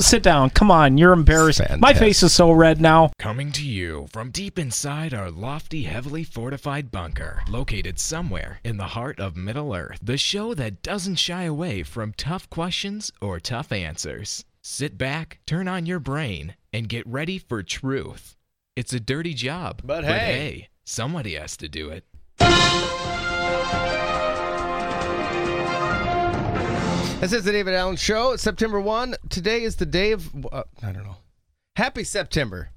sit down. Come on, you're embarrassed. My face is so red now. Coming to you from deep inside our lofty, heavily fortified bunker, located somewhere in the heart of Middle Earth, the show that doesn't shy away from tough questions or tough answers. Sit back, turn on your brain, and get ready for truth. It's a dirty job, But hey. somebody has to do it. This is the David Allen Show. It's September 1. Today is the day of, uh, I don't know. Happy September.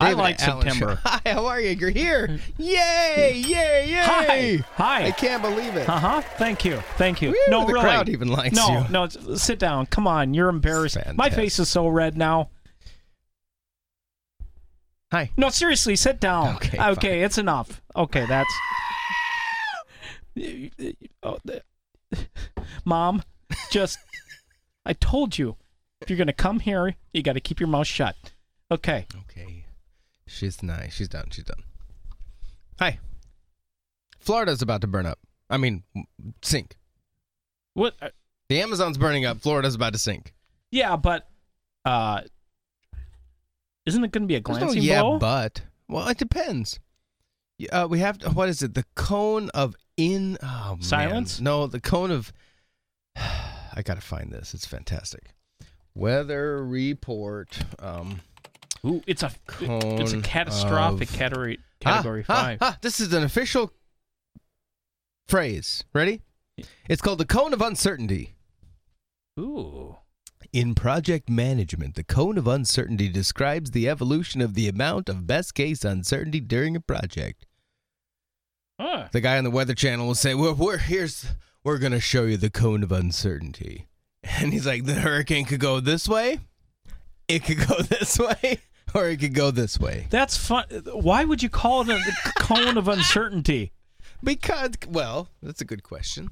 I like Allen Show. September. Hi, how are you? You're here. Yay, yay, yay. Hi. Hi. I can't believe it. Uh huh. Thank you. Thank you. Woo, no, the really. crowd even likes no, you. no. it's- Sit down. Come on. You're embarrassed. My face is so red now. Hi. No, seriously. Sit down. Okay, Okay. It's enough. Okay. That's. Mom, just. I told you, if you're gonna come here, you got to keep your mouth shut. Okay. Okay. She's nice. She's done. She's done. Hi. Florida's about to burn up. I mean, sink. What? uh, The Amazon's burning up. Florida's about to sink. Yeah, but. uh Isn't it going to be a There's glancing no yeah, blow? but well, it depends. Uh, we have to, what is it? The cone of in oh, man. Silence? No, the cone of. I gotta find this. It's fantastic. Weather report. Um, Ooh, it's a it's a catastrophic of- category category ah, ah, five. ah, this is an official phrase. Ready? It's called the cone of uncertainty. Ooh. In project management, the cone of uncertainty describes the evolution of the amount of best case uncertainty during a project. Huh. The guy on the Weather Channel will say, "Well, we're here's we're gonna show you the cone of uncertainty," and he's like, "The hurricane could go this way, it could go this way, or it could go this way." That's fun. Why would you call it a the cone of uncertainty? Because, well, that's a good question.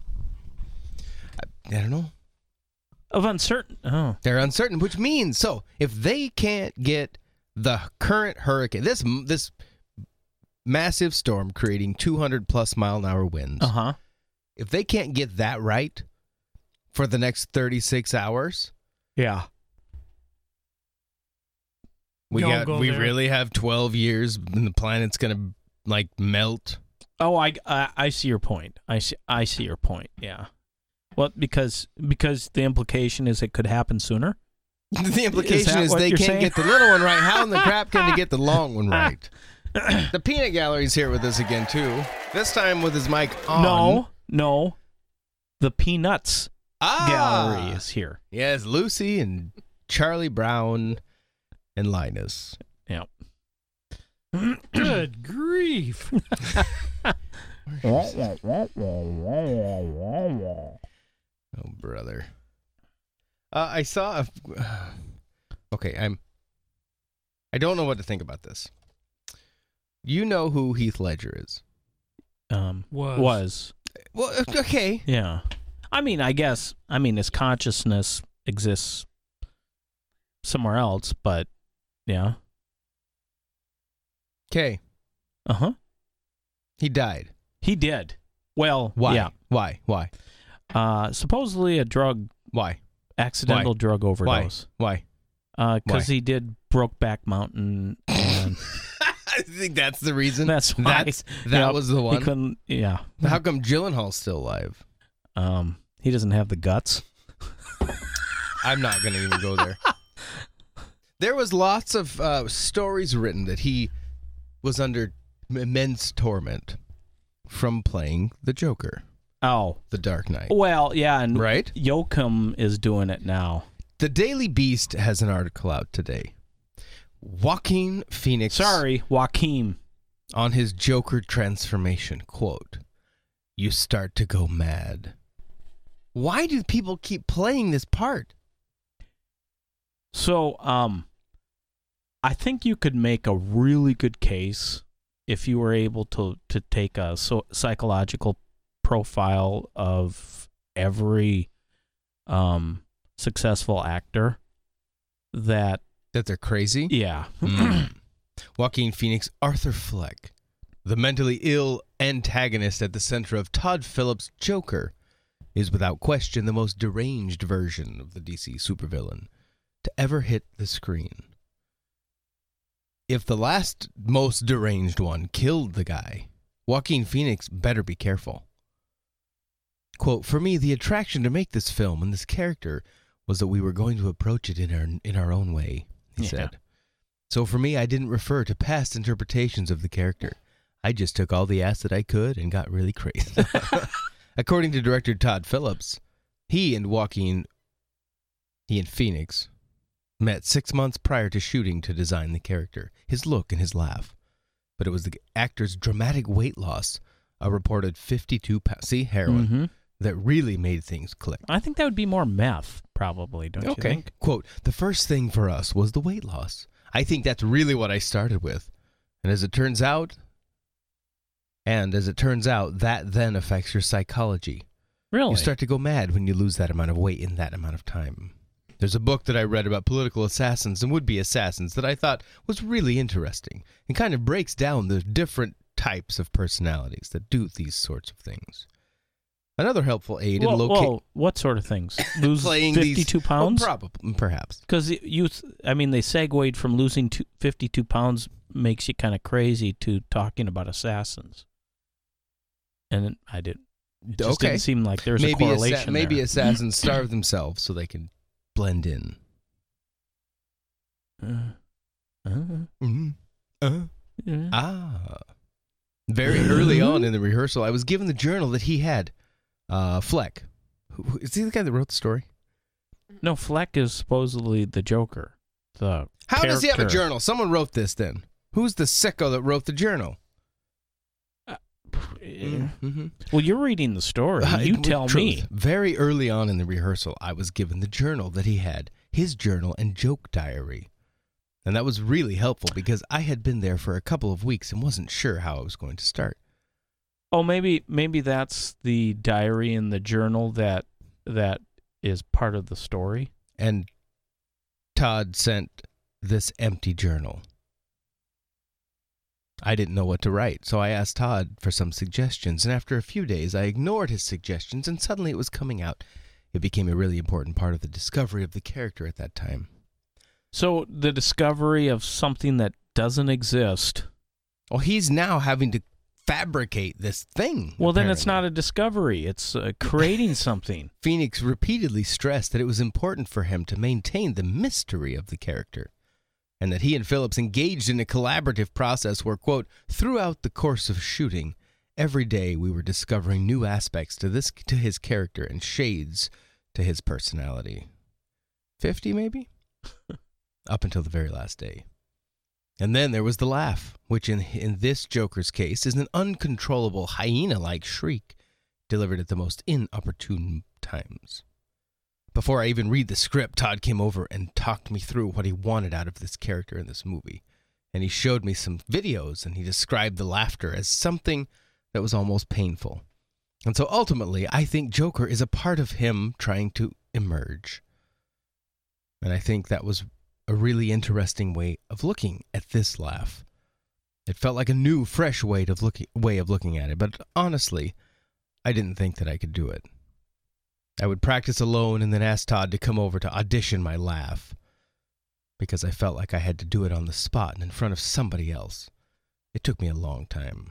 I, I don't know. Of uncertain. Oh. They're uncertain, which means so if they can't get the current hurricane, this this massive storm creating 200 plus mile an hour winds, Uh huh. if they can't get that right for the next 36 hours, Yeah. we got go we there. really have 12 years and the planet's gonna like melt. Oh, I, I I see your point. I see I see your point. Yeah. Well, because because the implication is it could happen sooner. the implication is, what they can't saying? get the little one right. How in the crap can they get the long one right? the peanut gallery's here with us again too. This time with his mic on. No, no. The Peanuts ah! gallery is here. Yes, Lucy and Charlie Brown and Linus. Yeah. Good grief. Oh, brother. Uh, I saw. A, okay, I'm. I don't know what to think about this. You know who Heath Ledger is? Um, Was. was Well, okay. yeah. I mean, I guess. I mean, his consciousness exists somewhere else, but yeah. Okay. Uh huh. He died. He did. Well, Why? yeah. Why? Why? Uh, supposedly a drug, Why? accidental drug overdose. Why? Uh, Because Why? he did Brokeback Mountain, and I think that's the reason. that's why. That's that was the He one. couldn't. Yeah. How come Gyllenhaal's still alive? Um, he doesn't have the guts. I'm not going to even go there. there was lots of uh, stories written that he was under immense torment from playing the Joker, Oh, the Dark Knight. well, yeah, and Right? Yoakum is doing it now. The Daily Beast has an article out today. Joaquin Phoenix Sorry, Joaquin. on his Joker transformation quote, "You start to go mad." Why do people keep playing this part? So, um, I think you could make a really good case if you were able to to take a so psychological profile of every um successful actor that That they're crazy? yeah Mm. Joaquin Phoenix, Arthur Fleck, the mentally ill antagonist at the center of Todd Phillips' Joker, is without question the most deranged version of the DC supervillain. to ever hit the screen. If the last most deranged one killed the guy, Joaquin Phoenix better be careful. Quote, For me, the attraction to make this film and this character was that we were going to approach it in our, in our own way, he Yeah. said. So for me, I didn't refer to past interpretations of the character. I just took all the acid I could and got really crazy. According to director Todd Phillips, he and Joaquin, he and Phoenix, met six months prior to shooting to design the character, his look, and his laugh. But it was the actor's dramatic weight loss, a reported 52 pounds, see, heroin, Mhm. That really made things click. I think that would be more meth, probably. Don't you think? Quote, the first thing for us was the weight loss. I think that's really what I started with. And as it turns out, and as it turns out, that then affects your psychology. Really? You start to go mad when you lose that amount of weight in that amount of time. There's a book that I read about political assassins and would be assassins that I thought was really interesting and kind of breaks down the different types of personalities that do these sorts of things. Another helpful aid whoa, in locating whoa, what sort of things? Lose playing fifty-two these, pounds? Well, probably, perhaps. Because you, I mean, they segued from losing two, 52 pounds makes you kind of crazy to talking about assassins. And I did. It just Okay. didn't seem like there's a maybe assa- correlation. maybe there. assassins starve themselves so they can blend in. Uh, uh, Mm-hmm. Uh, yeah. ah. Very early on in the rehearsal, I was given the journal that he had. Uh, Fleck. Who, who- is he the guy that wrote the story? no, Fleck is supposedly the Joker. The How does he have a journal? Someone wrote this then. Who's the sicko that wrote the journal? Eh, Mm-hmm. Well, you're reading the story. Uh, You tell truth, me. Very early on in the rehearsal, I was given the journal that he had, his journal and joke diary. And that was really helpful because I had been there for a couple of weeks and wasn't sure how I was going to start. Oh, maybe maybe that's the diary in the journal that that is part of the story. And Todd sent this empty journal. I didn't know what to write, so I asked Todd for some suggestions, and after a few days, I ignored his suggestions, and suddenly it was coming out. It became a really important part of the discovery of the character at that time. So the discovery of something that doesn't exist. Well, he's now having to fabricate this thing. Well, then it's not a discovery. It's uh, creating something. Phoenix repeatedly stressed that it was important for him to maintain the mystery of the character, and that he and Phillips engaged in a collaborative process where, quote, throughout the course of shooting, every day we were discovering new aspects to this to his character and shades to his personality. Fifty, maybe, up until the very last day. And then there was the laugh, which in in this Joker's case is an uncontrollable hyena-like shriek delivered at the most inopportune times. Before I even read the script, Todd came over and talked me through what he wanted out of this character in this movie. And he showed me some videos and he described the laughter as something that was almost painful. And so ultimately, I think Joker is a part of him trying to emerge. And I think that was a really interesting way of looking at this laugh. It felt like a new, fresh way of looking way of looking at it, but honestly, I didn't think that I could do it. I would practice alone and then ask Todd to come over to audition my laugh because I felt like I had to do it on the spot and in front of somebody else. It took me a long time.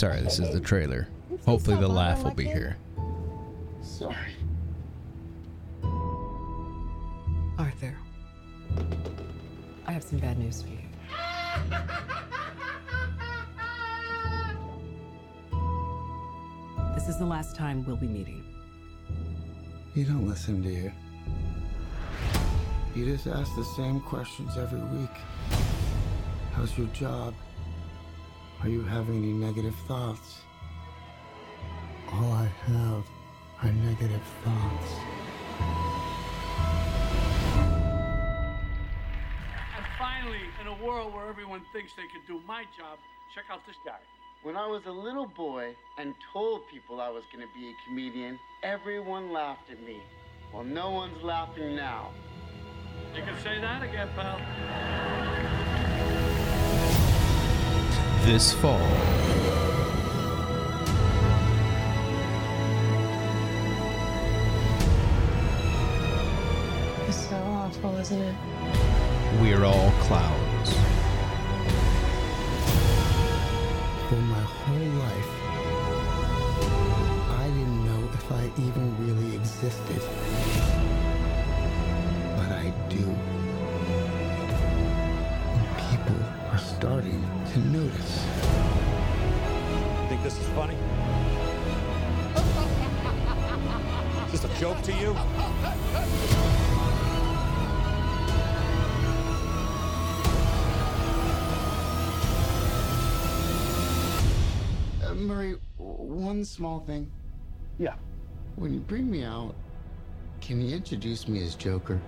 Sorry, this is the trailer. Hopefully, the laugh will be here. Sorry. Arthur, I have some bad news for you. This is the last time we'll be meeting. You don't listen, do you? You just ask the same questions every week. How's your job? Are you having any negative thoughts? All I have are negative thoughts. And finally, in a world where everyone thinks they can do my job, check out this guy. When I was a little boy and told people I was going to be a comedian, everyone laughed at me. Well, no one's laughing now. You can say that again, pal. This fall. It's so awful, isn't it? We're all clowns. For my whole life, I didn't know if I even really existed. But I do. Starting to notice. Think this is funny? Is this a joke to you? Uh, Murray, one small thing. Yeah. When you bring me out, can you introduce me as Joker?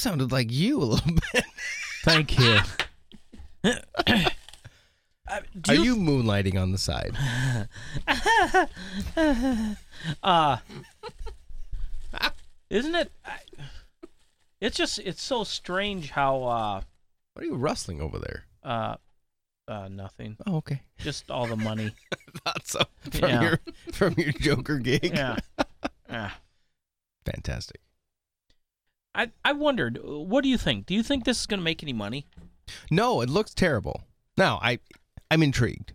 Sounded like you a little bit. Thank you. Uh, Are you moonlighting on the side? uh isn't it I, it's just it's so strange how uh What are you rustling over there? uh uh nothing Oh, okay. just all the money Thought so. From Yeah. your from your Joker gig. yeah yeah Fantastic. I i wondered what do you think? Do you think this is gonna make any money? No, it looks terrible. Now, I I'm intrigued.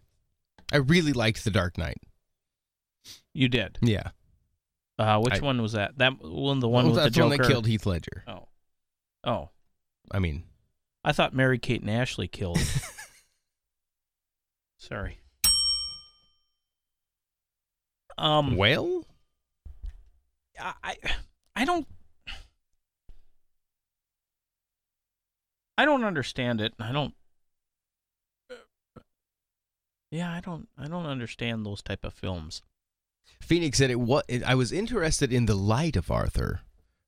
I really liked The Dark Knight. you did? Yeah. uh which I- one was that? That one the one Well, with that's the the one joker? that killed Heath Ledger. oh. Oh. I mean, i thought mary kate and ashley killed sorry. Um well, I- I don't I don't understand it. I don't Yeah, I don't I don't understand those type of films. Phoenix said it was. I was interested in the light of Arthur,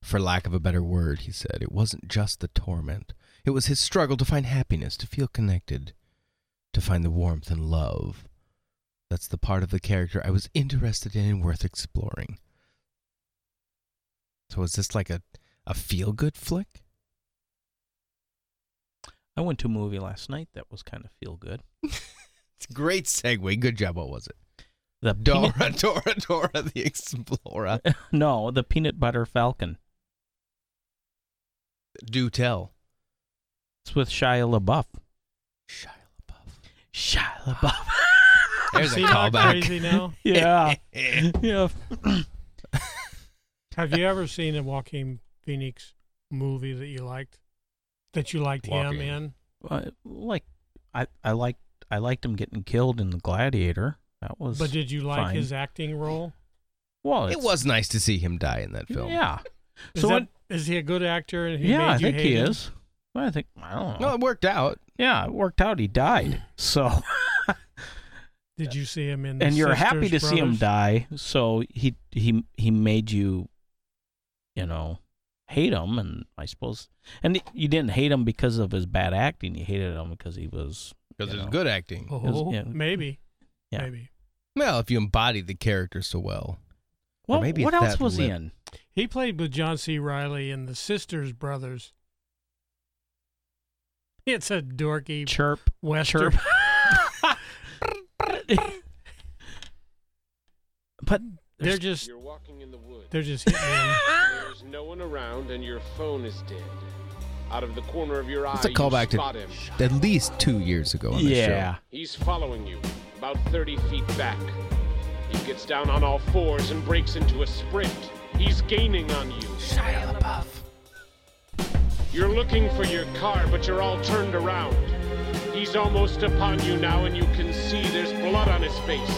for lack of a better word. He said it wasn't just the torment; it was his struggle to find happiness, to feel connected, to find the warmth and love. That's the part of the character I was interested in and worth exploring. So is this like a a feel good flick? I went to a movie last night that was kind of feel good. It's a great segue. Good job. What was it? The Dora, peanut, Dora, Dora the Explorer. No, the peanut butter falcon. Do tell. It's with Shia LaBeouf. Shia LaBeouf. Shia LaBeouf. There's Is a he not callback. crazy now? yeah. yeah. Have you ever seen a Joaquin Phoenix movie that you liked? That you liked him Joaquin. in? Uh, like I I liked I liked him getting killed in the Gladiator. That was But did you like fine. his acting role? Well, It was nice to see him die in that film. Yeah. Is, So that, it- is he a good actor? And he yeah, made I you think hate he him? is. Well, I think I don't know. No, it worked out. yeah, it worked out. He died. So, Did you see him in? The and you're happy to Sisters see him die. So he he he made you, you know, hate him, and I suppose, and you didn't hate him because of his bad acting. You hated him because he was Because you it's good acting. Oh, yeah. maybe. Yeah. Maybe. Well, if you embody the character so well. Well, maybe what else that was he in? He played with John C. Reilly in the Sisters Brothers. It's a dorky Chirp, western. chirp. but They're there's- just You're walking in the woods. they're just hitting. There's no one around, and your phone is dead. Out of the corner of your eye, It's a you callback spot to him. at least two years ago on the yeah. He's following you, about 30 feet back. He gets down on all fours and breaks into a sprint. He's gaining on you. Shia LaBeouf. You're looking for your car, but you're all turned around. He's almost upon you now, and you can see there's blood on his face.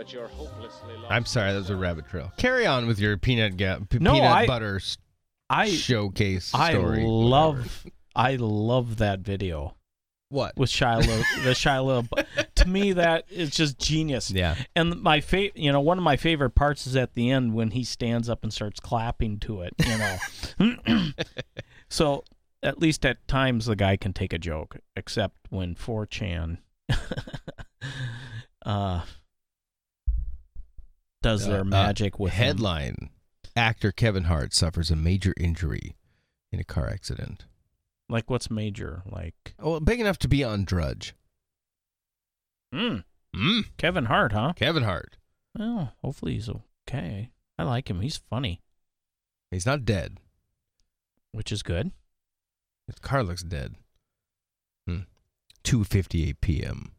but you're hopelessly lost. I'm sorry, that was a rabbit trail. Carry on with your peanut ga- p- No, peanut I- butter s- I showcase I story. love I love that video what? with Shiloh the Shiloh. to me, that is just genius. Yeah. And my favorite, you know, one of my favorite parts is at the end when he stands up and starts clapping to it. You know, so at least at times the guy can take a joke, except when 4chan uh, does Uh, their uh, magic with him. headline: Actor Kevin Hart suffers a major injury in a car accident. Like what's major? Like, Oh, big enough to be on Drudge. mm, Mm. Kevin Hart, huh? Kevin Hart. Well, hopefully he's okay. I like him. He's funny, He's not dead. which is good. His car looks dead. Hmm. 2:58 p.m.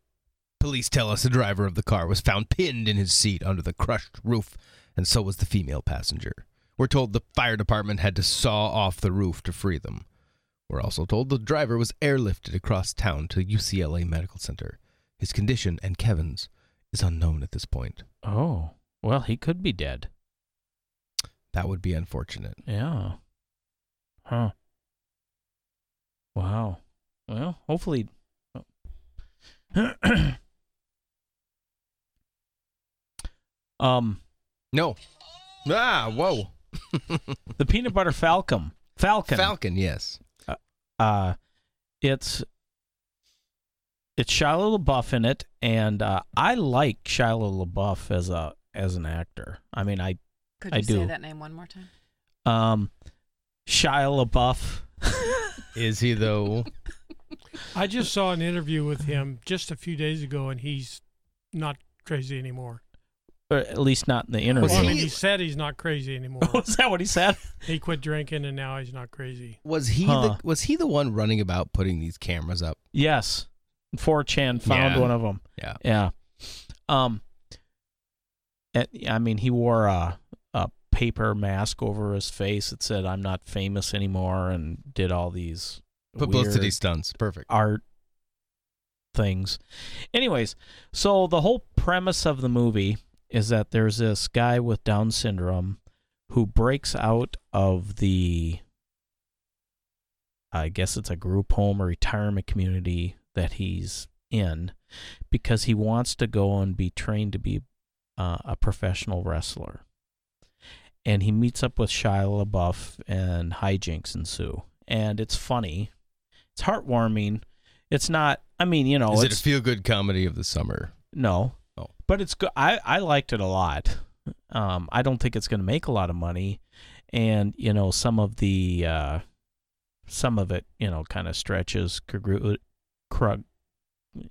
Police tell us the driver of the car was found pinned in his seat under the crushed roof, and so was the female passenger. We're told the fire department had to saw off the roof to free them. We're also told the driver was airlifted across town to UCLA Medical Center. His condition and Kevin's is unknown at this point. Oh, well, he could be dead. That would be unfortunate. Yeah. Huh. Wow. Well, hopefully. Oh. um, No. Ah, whoa. the peanut butter falcon. Falcon. Falcon, yes. uh it's it's Shiloh LaBeouf in it, and uh, I like Shiloh LaBeouf as a as an actor. I mean, I Could I you say that name one more time? um Shia LaBeouf. Is he though? I just saw an interview with him just a few days ago, and he's not crazy anymore. Or at least not in the interview. Well, I mean, he said he's not crazy anymore. Was that what he said? he quit drinking, and now he's not crazy. Was he Huh. the was he the one running about putting these cameras up? Yes. 4chan found Yeah. one of them. Yeah. Yeah. Um. it- I mean, he wore a a paper mask over his face that said "I'm not famous anymore" and did all these Publicity weird stunts. Perfect. art things. Anyways, so the whole premise of the movie is that there's this guy with Down syndrome who breaks out of the I guess it's a group home or retirement community that he's in because he wants to go and be trained to be uh, a professional wrestler. And he meets up with Shia LaBeouf and hijinks ensue. And it's funny. It's heartwarming. It's not, I mean, you know, Is it a feel good comedy of the summer? no. Oh. But it's good. I, I liked it a lot. Um, I don't think it's going to make a lot of money. And, you know, some of the, uh, some of it, you know, kind of stretches. Congru- Krug,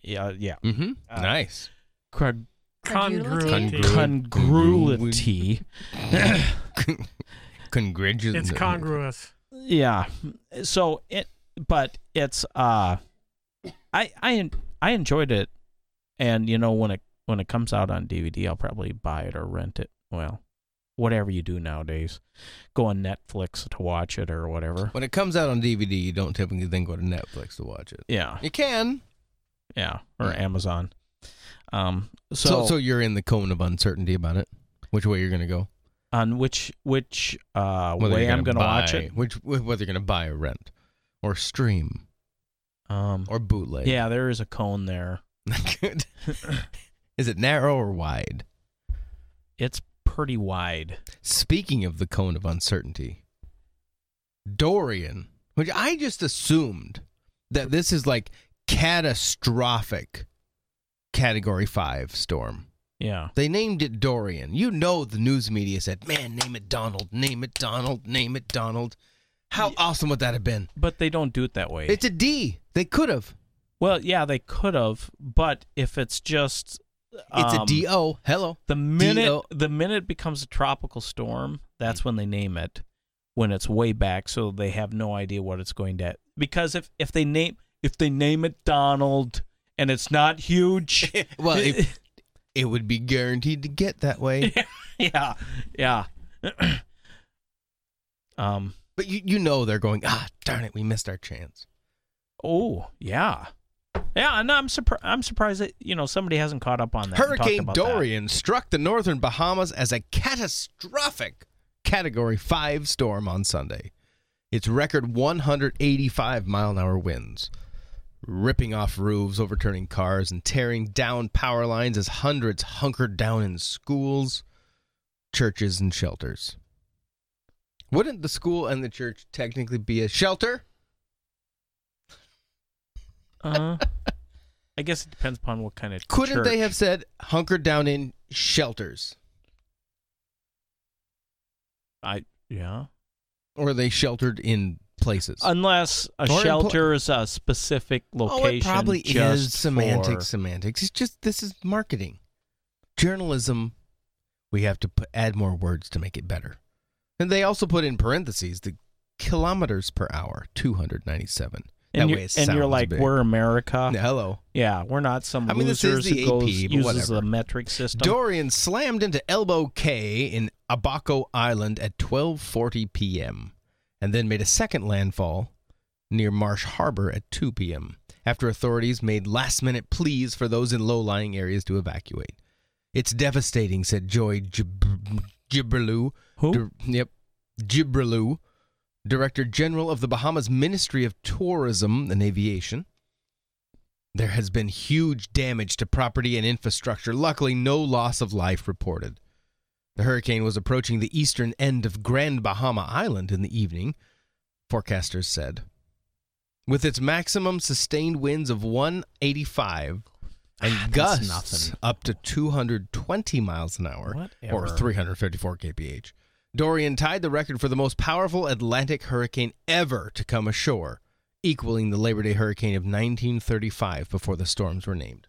yeah, yeah. Mm-hmm. Uh, nice. Krug, Congruity. congruity. Congratulations. It's congruous. yeah. So it, but it's, uh, I, I, I enjoyed it. And, you know, when it, when it comes out on DVD, I'll probably buy it or rent it. Well, whatever you do nowadays, go on Netflix to watch it or whatever. When it comes out on DVD, you don't typically then go to Netflix to watch it. Yeah, You can. yeah, or Yeah. Amazon. Um, So, so, so you're in the cone of uncertainty about it. Which way you're going to go? on which which uh, Whether way you're I'm gonna going to watch it? Which whether you're going to buy or rent, or stream, Um, or bootleg. yeah, there is a cone there. Good. Is it narrow or wide? It's pretty wide. Speaking of the cone of uncertainty, Dorian, which I just assumed that this is like catastrophic category five storm. Yeah, They named it Dorian. You know the news media said, Man, name it Donald, name it Donald, name it Donald. How awesome would that have been? but they don't do it that way. It's a D. They could have. well, yeah, they could have, but if it's just It's a um, D O. Hello. The minute D-O. the minute it becomes a tropical storm, that's when they name it. When it's way back, so they have no idea what it's going to. Because if if they name if they name it Donald and it's not huge, well, it, it would be guaranteed to get that way. yeah, yeah. um. But you, you know they're going, ah, darn it, we missed our chance. Oh, yeah. Yeah, and I'm surprised. I'm surprised that you know somebody hasn't caught up on that. Hurricane about that. Dorian struck the northern Bahamas as a catastrophic Category 5 storm on Sunday. Its record 185 mile an hour winds, ripping off roofs, overturning cars, and tearing down power lines as hundreds hunkered down in schools, churches, and shelters. Wouldn't the school and the church technically be a shelter? Uh, I guess it depends upon what kind of. Couldn't they have said hunkered down in shelters? I yeah. Or are they sheltered in places? Unless a Or shelter is a specific location. Oh, it probably is semantics. for- Semantics. It's just this is marketing, journalism. We have to put, add more words to make it better, and they also put in parentheses the kilometers per hour, two hundred ninety-seven. And, that you're, and you're like, big. we're America. Yeah, hello. Yeah, we're not some I mean, this is the who goes, AP, but uses whatever. the metric system. Dorian slammed into Elbow Cay in Abaco Island at 12:40 p.m. and then made a second landfall near Marsh Harbor at 2 p.m. after authorities made last-minute pleas for those in low-lying areas to evacuate. It's devastating, said Joy Gib-. Who? Yep, Jibrilu, Director General of the Bahamas Ministry of Tourism and Aviation. There has been huge damage to property and infrastructure. Luckily, no loss of life reported. The hurricane was approaching the eastern end of Grand Bahama Island in the evening, forecasters said. With its maximum sustained winds of 185 and Ah, gusts up to 220 miles an hour or 354 kph. Dorian tied the record for the most powerful Atlantic hurricane ever to come ashore, equaling the Labor Day hurricane of 1935 before the storms were named.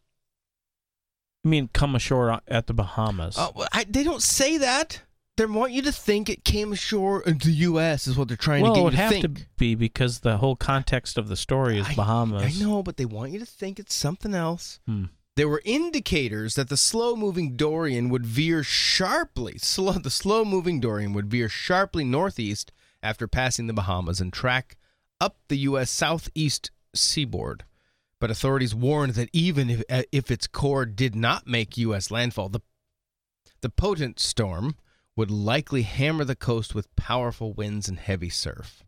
I mean, come ashore at the Bahamas. Uh, I, they don't say that. They want you to think it came ashore in the U.S. is what they're trying well, to it get would you to have to be because the whole context of the story is I- Bahamas. I know, but they want you to think it's something else. Hmm. There were indicators that the slow-moving Dorian would veer sharply. Slow, the slow-moving Dorian would veer sharply northeast after passing the Bahamas and track up the U.S. southeast seaboard. But authorities warned that even if, uh, if its core did not make U.S. landfall, the the potent storm would likely hammer the coast with powerful winds and heavy surf.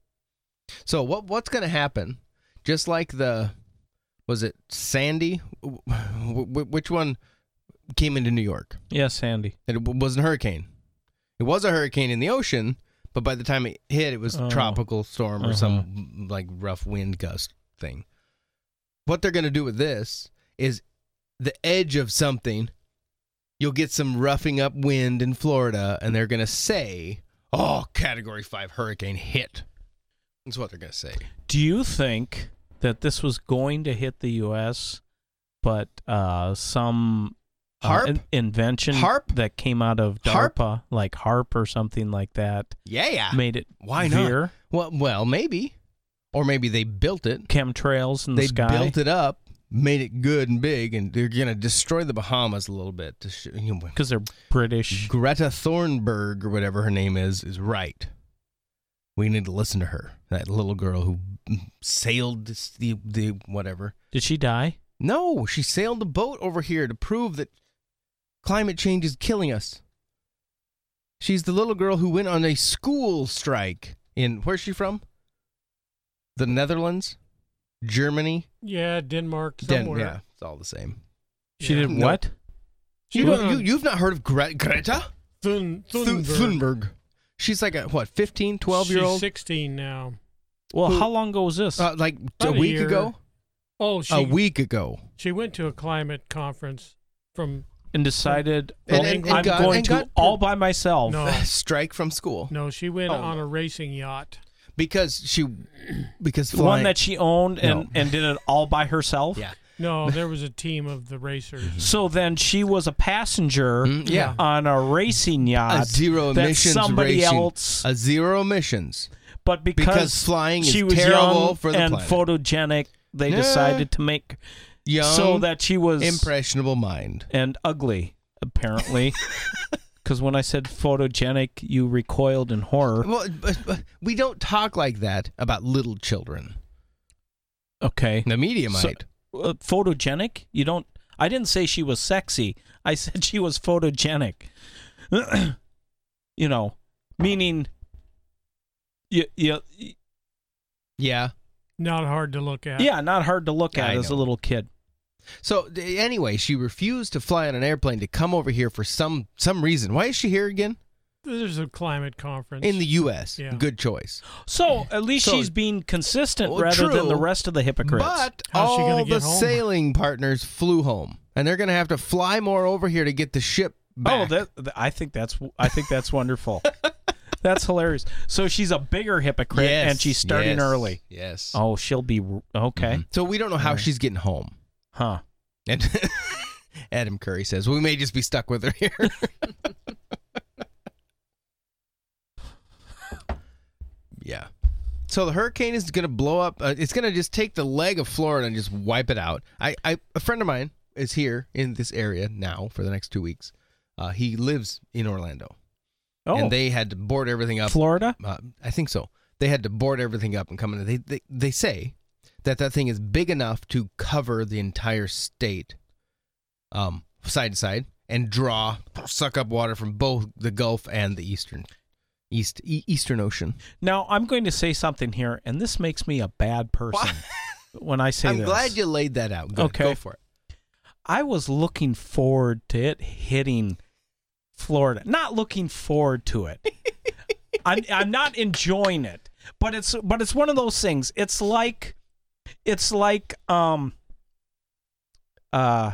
So what what's going to happen? Just like the was it Sandy? Which one came into New York? Yes, Sandy. It wasn't a hurricane. It was a hurricane in the ocean, but by the time it hit, it was a Oh. tropical storm or Uh-huh. some like rough wind gust thing. What they're going to do with this is the edge of something. You'll get some roughing up wind in Florida, and they're going to say, "Oh, Category Five hurricane hit." That's what they're going to say. Do you think that this was going to hit the U.S., but uh, some uh, in- invention Harp? that came out of Harp? DARPA, like HAARP or something like that, Yeah, yeah. made it Why veer? not? Well, well, maybe, or maybe they built it. Chemtrails in the sky. they built it up, made it good and big, and they're gonna destroy the Bahamas a little bit. To sh- you know, because they're British. Greta Thornburg or whatever her name is is right. We need to listen to her. That little girl who sailed the the whatever. Did she die? No, she sailed the boat over here to prove that climate change is killing us. She's the little girl who went on a school strike in where's she from? The Netherlands, Germany, Yeah, Denmark Den- yeah, it's all the same. She Yeah. did No. what? She you don't, you, you've not heard of Gre- Greta Thun, Thu- Thunberg. Thunberg? She's like a what, 15, 12 year She's old? 16 now. Well, Who- how long ago was this? Uh, like a About a week year. ago. Oh, she a week ago. she went to a climate conference from and decided And- and- and I'm got- going and to got- all by myself. no, Strike from school no, she went Oh. on a racing yacht. because she because The one that she owned and, No. and did it all by herself. yeah No, there was a team of the racers. So then she was a passenger Mm, yeah on a racing yacht. a zero that emissions somebody racing- else, a zero emissions but because, because flying is she was terrible young for the and planet. photogenic, they Yeah. decided to make young so that she was impressionable mind. and ugly, apparently. Because when I said photogenic, you recoiled in horror. Well, but, but we don't talk like that about little children. Okay. The media So- might. Uh, photogenic. You don't. I didn't say she was sexy. I said she was photogenic. you know, meaning. You, you, Yeah. Not hard to look at. yeah, not hard to look at I as a little kid. So anyway, she refused to fly on an airplane to come over here for some some reason. Why is she here again? There's a climate conference In the U.S. Yeah. Good choice. So at least So- she's being consistent Well, rather than the rest of the hypocrites. But How's she gonna all the home? sailing partners flew home, and they're going to have to fly more over here to get the ship back. Oh, that, I think that's I think that's wonderful. that's hilarious. So she's a bigger hypocrite, Yes, and she's starting yes, early. Yes. Oh, she'll be r- okay, Mhm. So we don't know how Alright. she's getting home. huh? And Adam Curry says we may just be stuck with her here. yeah. So the hurricane is going to blow up. Uh, it's going to just take the leg of Florida and just wipe it out. I, I a friend of mine is here in this area now for the next two weeks. Uh, he lives in Orlando, Oh, and they had to board everything up. Florida. Uh, I think so. They had to board everything up and come in. They, they they say that that thing is big enough to cover the entire state, um, side to side, and draw, suck up water from both the Gulf and the eastern, east e- Eastern Ocean. Now I'm going to say something here, and this makes me a bad person when I say I'm this. glad you laid that out. Good. Okay. go for it. I was looking forward to it hitting Florida. Not looking forward to it. I'm I'm not enjoying it. But it's but it's one of those things. It's like it's like um uh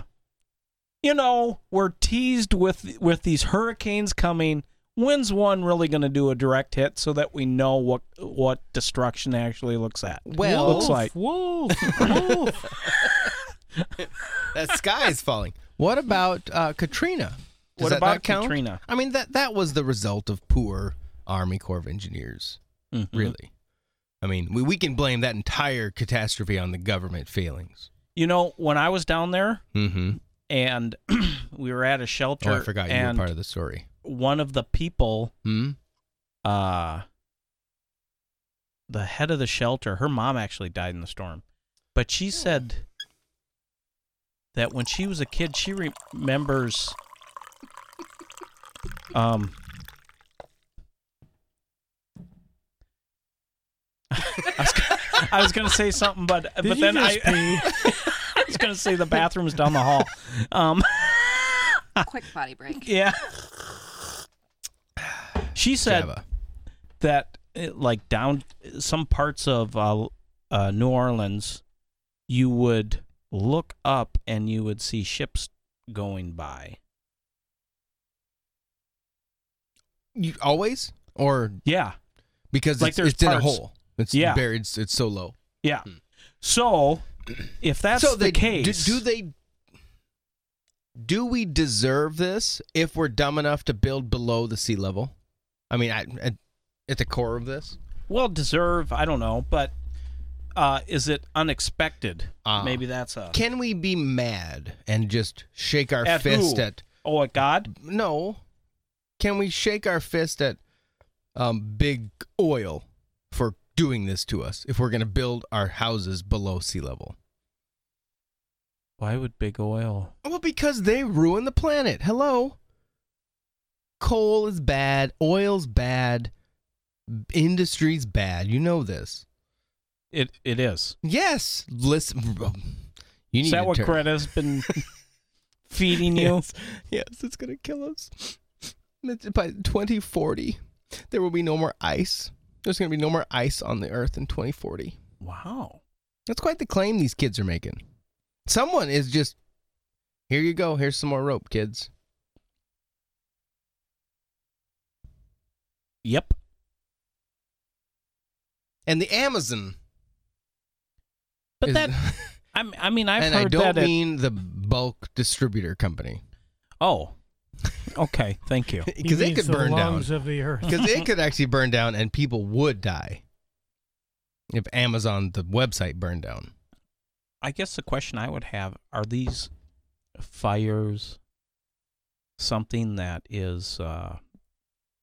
you know, we're teased with with these hurricanes coming. When's one really going to do a direct hit so that we know what what destruction actually looks at? Well- looks like Wolf, wolf. That sky is falling. What about uh, Katrina? Does What that about count? Katrina? I mean that that was the result of poor Army Corps of Engineers. Mhm. Really. I mean, we, we can blame that entire catastrophe on the government failings. You know, when I was down there, Mm-hmm. and we were at a shelter. Oh, I forgot you were part of the story. One of the people, Hmm? uh, the head of the shelter, her mom actually died in the storm, but she said that when she was a kid, she remembers, um. I was, gonna- I was gonna say something, but Did but then I. I was gonna say the bathroom's down the hall. Um, Quick potty break. yeah. She said Java. that, uh, like down some parts of uh, uh, New Orleans, you would look up and you would see ships going by. You always or Yeah, because Like it's, there's it's in a parts- hole. It's Yeah. buried. It's, it's so low. yeah. So, if that's so the they, case, do, do they? Do we deserve this if we're dumb enough to build below the sea level? I mean, I, at, at the core of this, well deserve? I don't know, but uh, is it unexpected? Ah. Maybe that's a can we be mad and just shake our At fist who? at? oh at God. No. Can we shake our fist at um, big oil for doing this to us if we're going to build our houses below sea level? Why would big oil? Well, because they ruin the planet. Hello. Coal is bad. Oil's bad. Industry's bad. You know this. It it is. Yes. Listen. You need Is that what Greta's been feeding you? Yes. yes, it's going to kill us. By 2040, there will be no more ice. There's going to be no more ice on the earth in 2040. Wow. That's quite the claim these kids are making. Someone is just, here you go. Here's some more rope, kids. Yep. And the Amazon. But is- that I mean I've and heard I don't that. it- mean the bulk distributor company oh. Okay. Thank you. because He it could the burn down. lungs of the earth. Because it could actually burn down and people would die if Amazon the website burned down. I guess the question I would have are these fires something that is uh,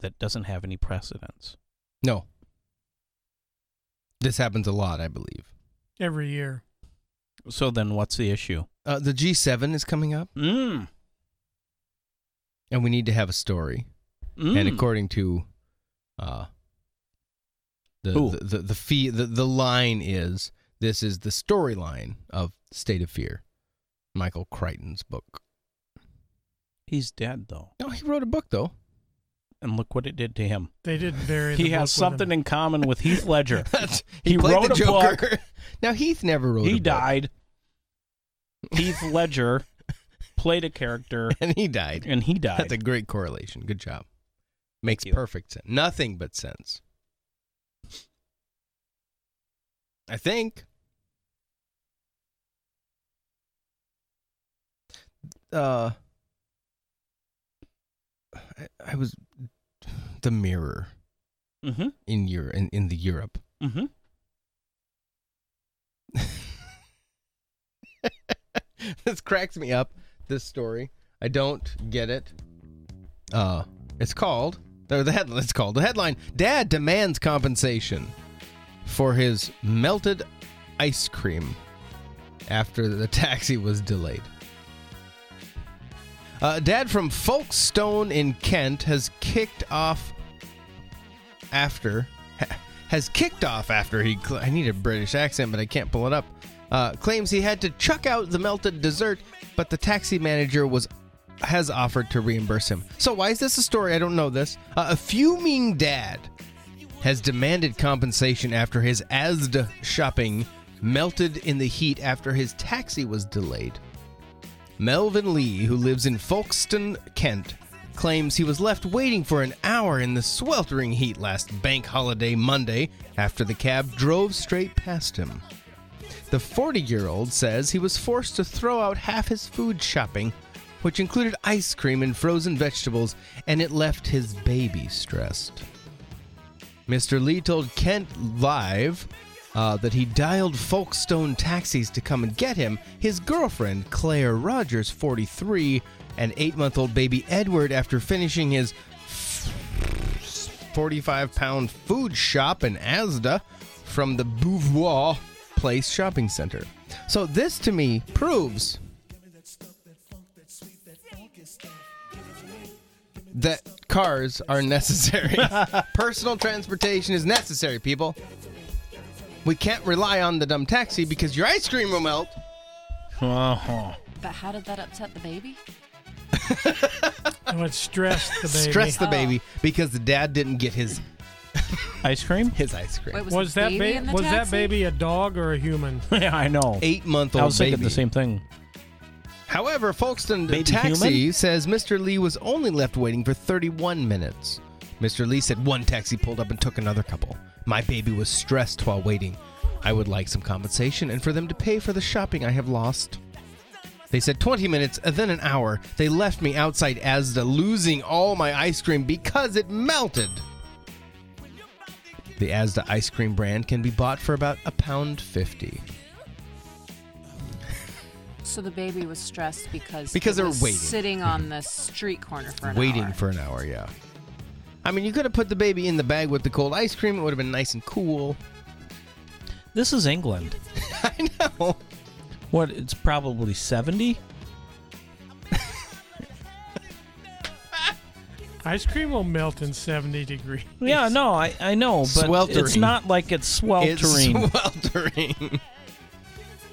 that doesn't have any precedence? No. This happens a lot, I believe. Every year. So then, what's the issue? Uh, the G7 is coming up, Mm. and we need to have a story. Mm. And according to uh, the, the the the fee the, the line is this is the storyline of State of Fear, Michael Crichton's book. He's dead though, No, he wrote a book though. And look what it did to him. They didn't bury. He has something in common with Heath Ledger. he, He played wrote the a Joker. book. now Heath never wrote. a he book, died. Heath Ledger played a character, and he died. and he died. That's a great correlation. Good job. Makes perfect sense. Nothing but sense. I think. Uh, I, I was the mirror mm-hmm. in your in, in the Europe. Mm-hmm. this cracks me up. This story, I don't get it. Uh, it's called or the headline. It's called the headline. Dad demands compensation for his melted ice cream after the taxi was delayed. Uh, Dad from Folkestone in Kent has kicked off after ha- has kicked off after he cl- I need a British accent but I can't pull it up. Uh, claims he had to chuck out the melted dessert, but the taxi manager was has offered to reimburse him. So why is this a story? I don't know this. Uh, a fuming dad has demanded compensation after his Asda shopping melted in the heat after his taxi was delayed. Melvin Lee, who lives in Folkestone, Kent, claims he was left waiting for an hour in the sweltering heat last bank holiday Monday after the cab drove straight past him. The 40 year old says he was forced to throw out half his food shopping, which included ice cream and frozen vegetables, and it left his baby stressed. Mr. Lee told Kent Live uh, that he dialed Folkestone taxis to come and get him, his girlfriend, Claire Rogers, 43, and eight month old baby Edward after finishing his 45 pound food shop in Asda from the Bouverie Place shopping center. So, this to me proves that cars are necessary. Personal transportation is necessary, people. We can't rely on the dumb taxi because your ice cream will melt. Uh-huh. But how did that upset the baby? Oh, it stressed the baby. Stress the Oh. baby because the dad didn't get his Ice cream? his ice cream. Wait, was, Was the that baby ba- in the was that taxi? baby a dog or a human? yeah, I know. Eight month old baby. I old was baby. thinking the same thing. However, Folkestone Baby Taxi human? says Mr. Lee was only left waiting for 31 minutes. Mr. Lee said one taxi pulled up and took another couple. My baby was stressed while waiting. I would like some compensation and for them to pay for the shopping I have lost. They said 20 minutes and then an hour. They left me outside Asda losing all my ice cream because it melted. The Asda ice cream brand can be bought for about a pound fifty. So the baby was stressed because Because they were waiting. sitting on the street corner for an waiting hour. for an hour, yeah. I mean, you could have put the baby in the bag with the cold ice cream. It would have been nice and cool. This is England. I know. What? It's probably 70? Ice cream will melt in 70 degrees. Yeah, no, I, I know, but it's not like it's sweltering. It's sweltering.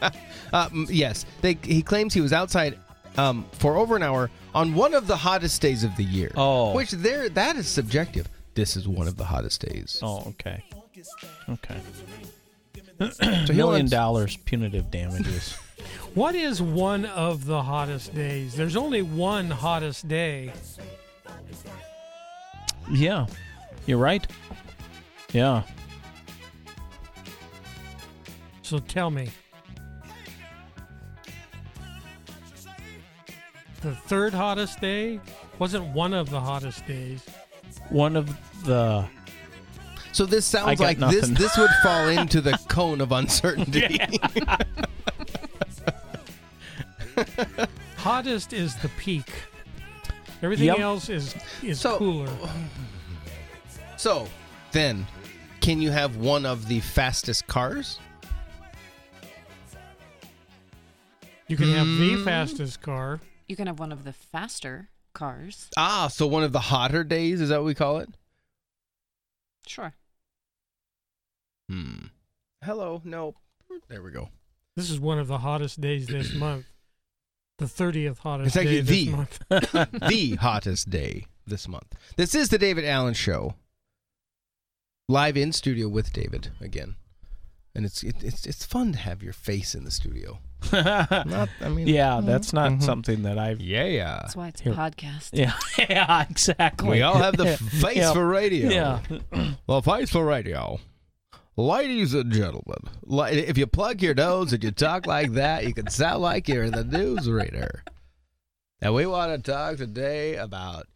uh, yes, they, he claims he was outside um, for over an hour on one of the hottest days of the year. Oh. which there that is subjective. This is one of the hottest days. oh, okay. Okay. he Million wants- dollars punitive damages. What is one of the hottest days? There's only one hottest day. yeah, you're right. Yeah. So tell me. The third hottest day wasn't one of the hottest days. One of the. So this sounds like this. nothing. This would fall into the cone of uncertainty. Hottest is the peak. Everything Yep. else is is So- cooler. So, then, can you have one of the fastest cars? You can have the Hmm. fastest car. You can have one of the faster cars. Ah, so one of the hotter days is that what we call it? Sure. Hmm. Hello. No. There we go. This is one of the hottest days this month. The 30th hottest It's actually day this the month. the hottest day this month. This is the David Allen Show. Live in studio with David again, and it's it, it's it's fun to have your face in the studio. Not, I mean, yeah, that's not Mhm. something that I've. Yeah, yeah. That's why it's a Here. podcast. Yeah, yeah, exactly. We all have the face Yeah. for radio. Yeah. The face for radio. Ladies and gentlemen, if you plug your nose and you talk like that, you can sound like you're the newsreader. And we want to talk today about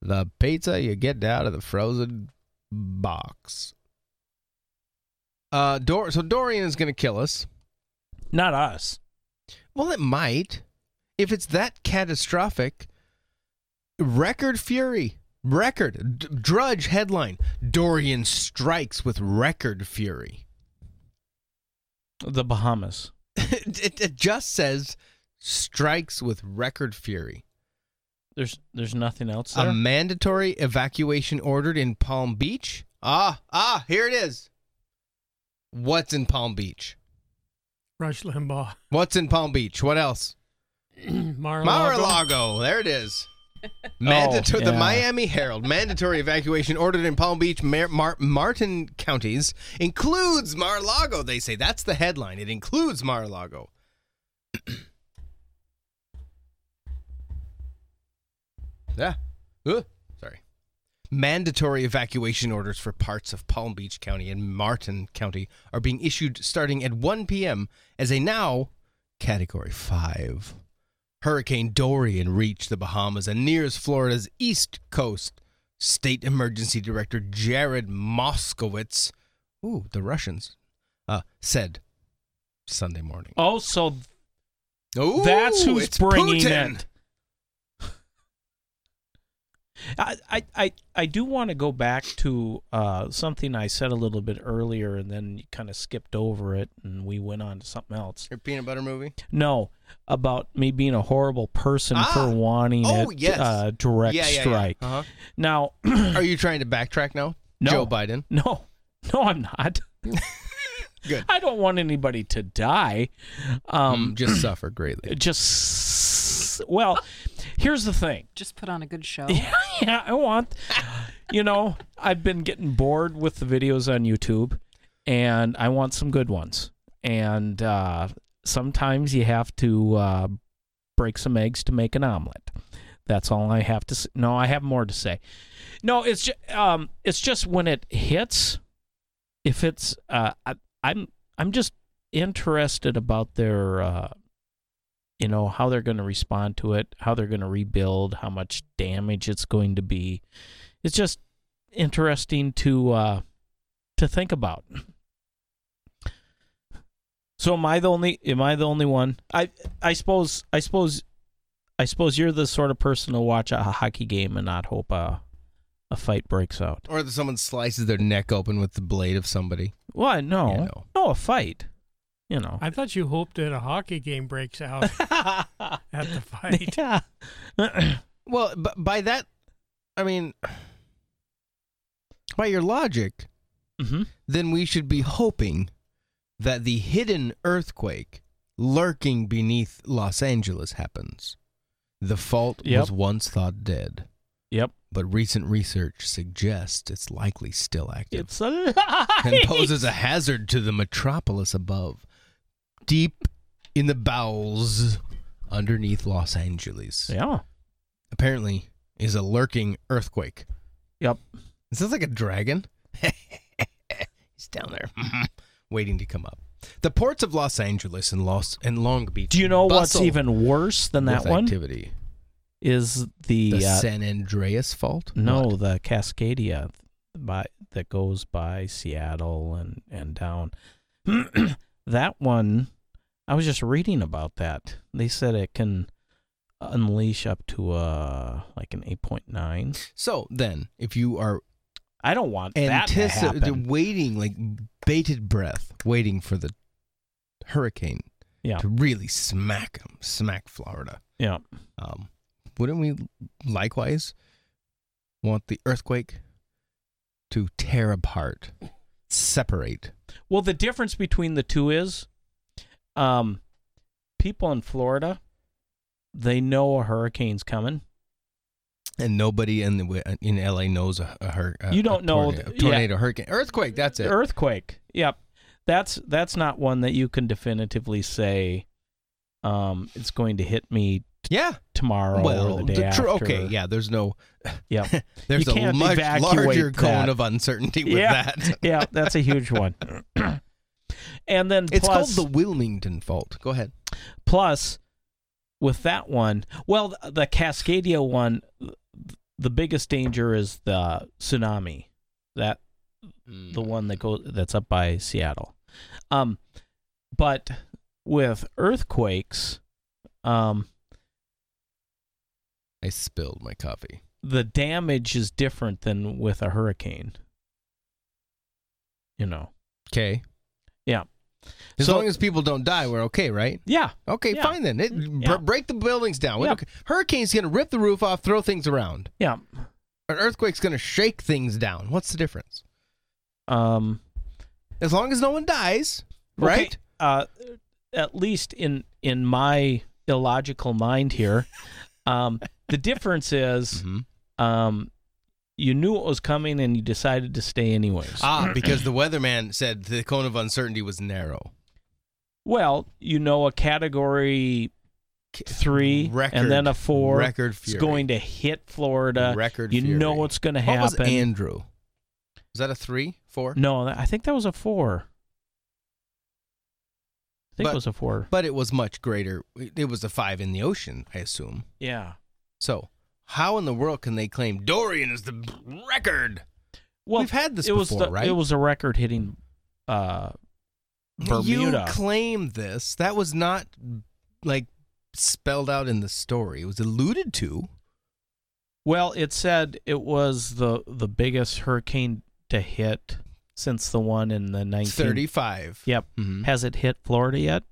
the pizza you get out of the frozen box. Uh, Dor- so Dorian is going to kill us. Not us. Well, it might. If it's that catastrophic, record fury. Record. D- Drudge headline Dorian strikes with record fury. The Bahamas. it, it just says strikes with record fury. There's there's nothing else There? A mandatory evacuation ordered in Palm Beach. Ah, ah, here it is. What's in Palm Beach? Rush Limbaugh. What's in Palm Beach? What else? Mar-a-Lago. Mar-a-Lago. There it is. Mandatory, The yeah. Miami Herald mandatory evacuation ordered in Palm Beach, Mar- Mar- Martin counties includes Mar-a-Lago. They say that's the headline. It includes Mar-a-Lago. yeah. Uh, sorry. Mandatory evacuation orders for parts of Palm Beach County and Martin County are being issued starting at 1 p.m. as a now Category 5. Hurricane Dorian reached the Bahamas and nears Florida's east coast. State Emergency Director Jared Moskowitz, ooh, the Russians, uh, said Sunday morning. Oh, so that's who's it's bringing Putin. it. I, I, I, do want to go back to uh, something I said a little bit earlier, and then you kind of skipped over it, and we went on to something else. Your peanut butter movie? No, about me being a horrible person Ah! for wanting Oh, it yes. uh, direct Yeah, yeah, yeah. strike. Uh-huh. Now, Are you trying to backtrack now? No. Joe Biden. no, no, I'm not. Good. I don't want anybody to die. Um, Um, just suffer greatly. just well, here's the thing. Just put on a good show. Yeah, yeah, I want. You know, I've been getting bored with the videos on YouTube, and I want some good ones. And uh, sometimes you have to uh, break some eggs to make an omelet. That's all I have to. say. No, I have more to say. No, it's just, um, it's just when it hits. If it's, uh, I, I'm, I'm just interested about their, uh, you know, how they're going to respond to it, how they're going to rebuild, how much damage it's going to be. It's just interesting to uh, to think about. So am I the only? Am I the only one? I I suppose I suppose I suppose you're the sort of person to watch a hockey game and not hope a a fight breaks out. Or that someone slices their neck open with the blade of somebody. What? No, know. no, a fight. You know. I thought you hoped that a hockey game breaks out at the fight. yeah. Well, but by that, I mean, by your logic, hmm then we should be hoping that the hidden earthquake lurking beneath Los Angeles happens. The fault Yep. was once thought dead, Yep. but recent research suggests it's likely still active It's a lie. and poses a hazard to the metropolis above, deep in the bowels underneath Los Angeles. Yeah. Apparently, is a lurking earthquake. Yep. Is this like a dragon? He's down there, waiting to come up. The ports of Los Angeles and Los and Long Beach. Do you know what's even worse than that one? Activity. Is the, The uh, San Andreas fault? no What? the Cascadia by that goes by Seattle and and down. that one, I was just reading about that. They said it can unleash up to uh like an eight point nine. So then, if you are I don't want that to anticipating, happen. waiting like bated breath, waiting for the hurricane Yeah. to really smack 'em, smack Florida. Yeah. Um, wouldn't we likewise want the earthquake to tear apart, separate? Well, the difference between the two is, um, people in Florida, they know a hurricane's coming. And nobody in the in LA knows a, a, hur- a You don't a know tornado, th- tornado, yeah. hurricane, earthquake. That's it. Earthquake. Yep. That's that's not one that you can definitively say, um, it's going to hit me t- yeah. tomorrow Well, or the day the tr- after. okay, yeah. There's no. Yep. There's a much larger cone that. of uncertainty with yeah. that. yeah, that's a huge one. and then It's plus, called the Wilmington fault. Go ahead. plus with that one, well, the Cascadia one, the biggest danger is the tsunami. That the one that goes that's up by Seattle. Um, but with earthquakes, um, I spilled my coffee. the damage is different than with a hurricane. You know. Okay. Yeah. As So- long as people don't die, we're okay, right? Yeah. Okay, Yeah. fine then. It, Yeah. br- break the buildings down. Yeah. Okay. Hurricane's going to rip the roof off, throw things around. Yeah. An earthquake's going to shake things down. What's the difference? Um, As long as no one dies, Okay, right? Uh, at least in in my illogical mind here, um, the difference is, Mm-hmm. um, you knew it was coming and you decided to stay anyways. Ah, because the weatherman said the cone of uncertainty was narrow. well, you know a category three Record- and then a four record is fury. going to hit Florida. Record You know what's going to What happen. was Andrew? Was that a three, four? No, I think that was a four. I think But- it was a four. But it was much greater. It was a five in the ocean, I assume. Yeah. So, how in the world can they claim Dorian is the record? Well, We've had this it was before, the, right? It was a record hitting uh, Bermuda. You claim this. That was not like spelled out in the story. It was alluded to. well, it said it was the the biggest hurricane to hit since the one in the 19 35. Yep. Mhm. Has it hit Florida yet?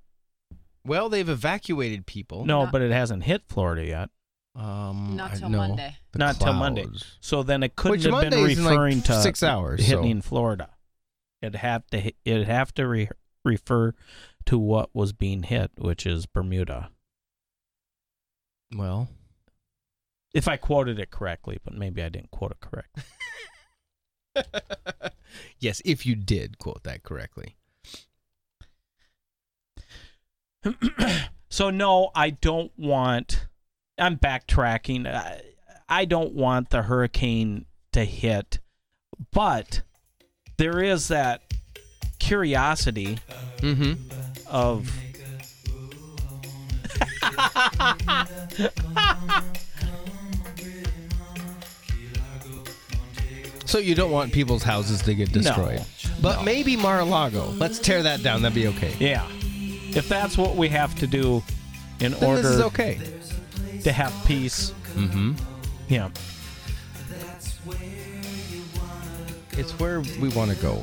Well, they've evacuated people. No, Not- but it hasn't hit Florida yet. Um, Not till no. Monday. The Not till Monday. clouds. So then it couldn't Which have been Monday's in, like, referring to six hours, so- hitting Florida. It'd have to hit, it'd have to re- refer to what was being hit, which is Bermuda. Well, If I quoted it correctly, but maybe I didn't quote it correctly. yes, if you did quote that correctly. so no, I don't want. I'm backtracking. I, I don't want the hurricane to hit, but there is that curiosity Mm-hmm. of. So you don't want people's houses to get destroyed. No. But maybe Mar-a-Lago. Let's tear that down. That'd be okay. Yeah, if that's what we have to do in Then order this is okay. To have peace, Mm-hmm. yeah. It's where we want to go.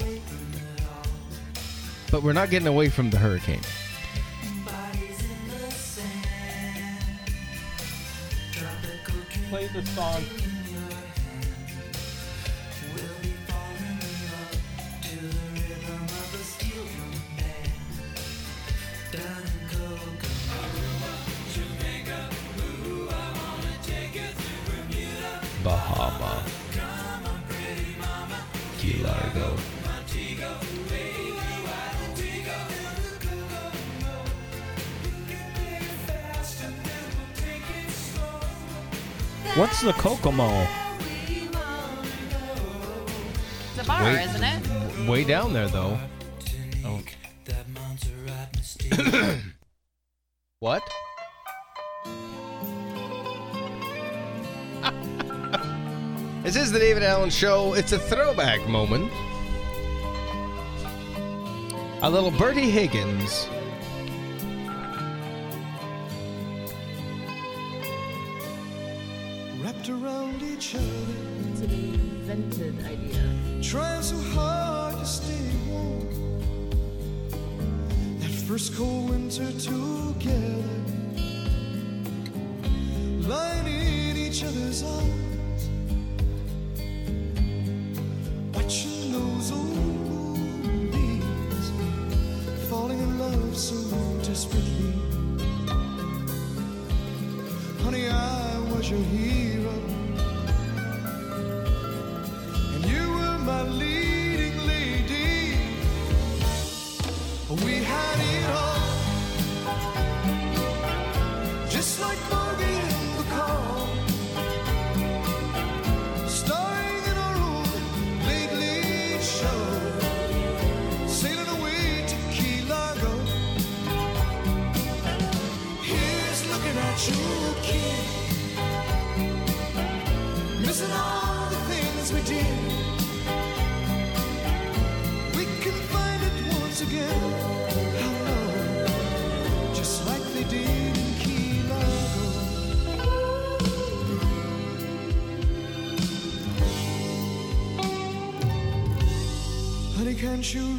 But we're not getting away from the hurricane. Play the song. Bahama. Key Largo. What's the Kokomo? It's a bar, Wait. isn't it? Way down there, though. Oh. what? This is the David Allen Show. It's a throwback moment. A little Bertie Higgins. Wrapped around each other, It's an invented idea. trying so hard to stay warm. That first cold winter together, lying in each other's arms, desperately. Honey, I was your hero, can't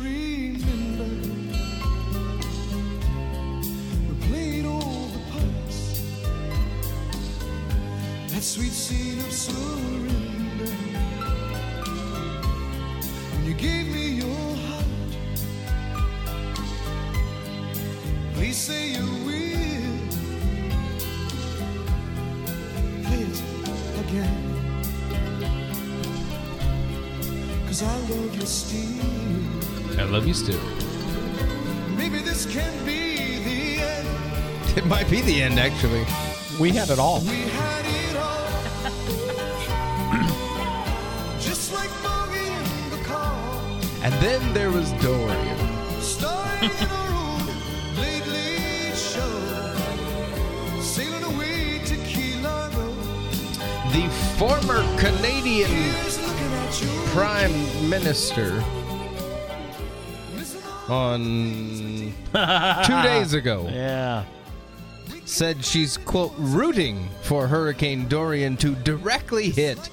I love you still. Maybe this can be the end. It might be the end, actually. We had it all. We had it all. Just like Bogey and Bacall. And then there was Dorian. Starring in our own late, late show. Sailing away to Key Largo. The former Canadian Here's looking. Prime Minister on two days ago Yeah. said she's, quote, rooting for Hurricane Dorian to directly hit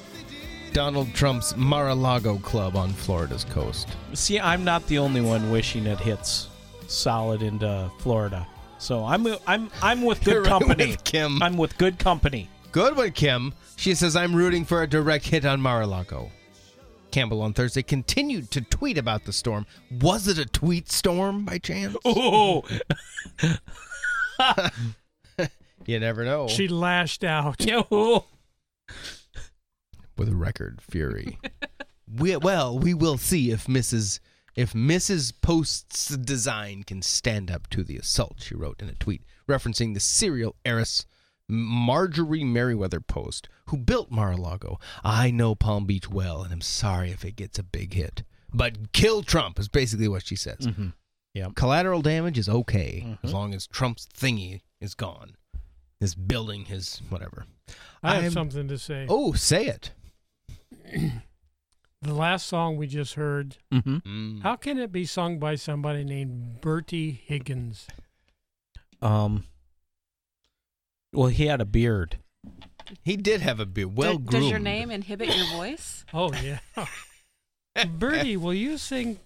Donald Trump's Mar a Lago club on Florida's coast. See, I'm not the only one wishing it hits solid into Florida. So I'm I'm I'm with good You're right company. with Kim. I'm with good company. Good with Kim. She says, I'm rooting for a direct hit on Mar a Lago. Campbell on Thursday continued to tweet about the storm. Was it a tweet storm by chance? Oh, You never know. She lashed out. yo. with record fury. we, well, we will see if Mrs. if Mrs. Post's design can stand up to the assault. She wrote in a tweet referencing the cereal heiress Marjorie Merriweather Post, who built Mar-a-Lago. I know Palm Beach well, and I'm sorry if it gets a big hit, but kill Trump is basically what she says. Mm-hmm. Yep. Collateral damage is okay Mm-hmm. as long as Trump's thingy is gone. His building, his whatever. I have I'm- something to say. Oh, say it. The last song we just heard, Mm-hmm. Mm. how can it be sung by somebody named Bertie Higgins? Um. Well, he had a beard. He did have a beard, well Does- groomed. Does your name inhibit your voice? Oh, yeah. Bertie, will you sing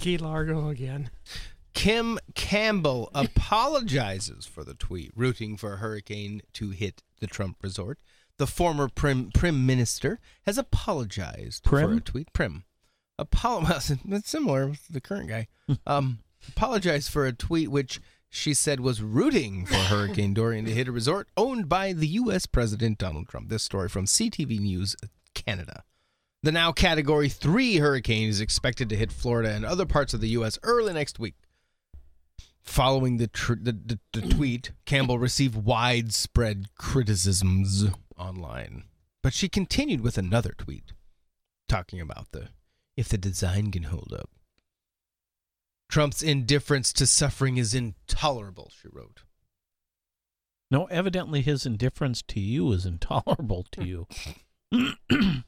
Key Largo again? Kim Campbell apologizes for the tweet, rooting for a hurricane to hit the Trump resort. The former prim, prim minister has apologized for a tweet. Prim. Apolo- it's similar with the current guy. Um, apologized for a tweet which she said was rooting for Hurricane Dorian to hit a resort owned by the U.S. President Donald Trump. This story from CTV News Canada. The now Category 3 hurricane is expected to hit Florida and other parts of the U.S. early next week. Following the, tr- the, the, the tweet, Campbell received widespread criticisms online. But she continued with another tweet talking about the if the design can hold up. Trump's indifference to suffering is intolerable, she wrote. No, evidently his indifference to you is intolerable to you.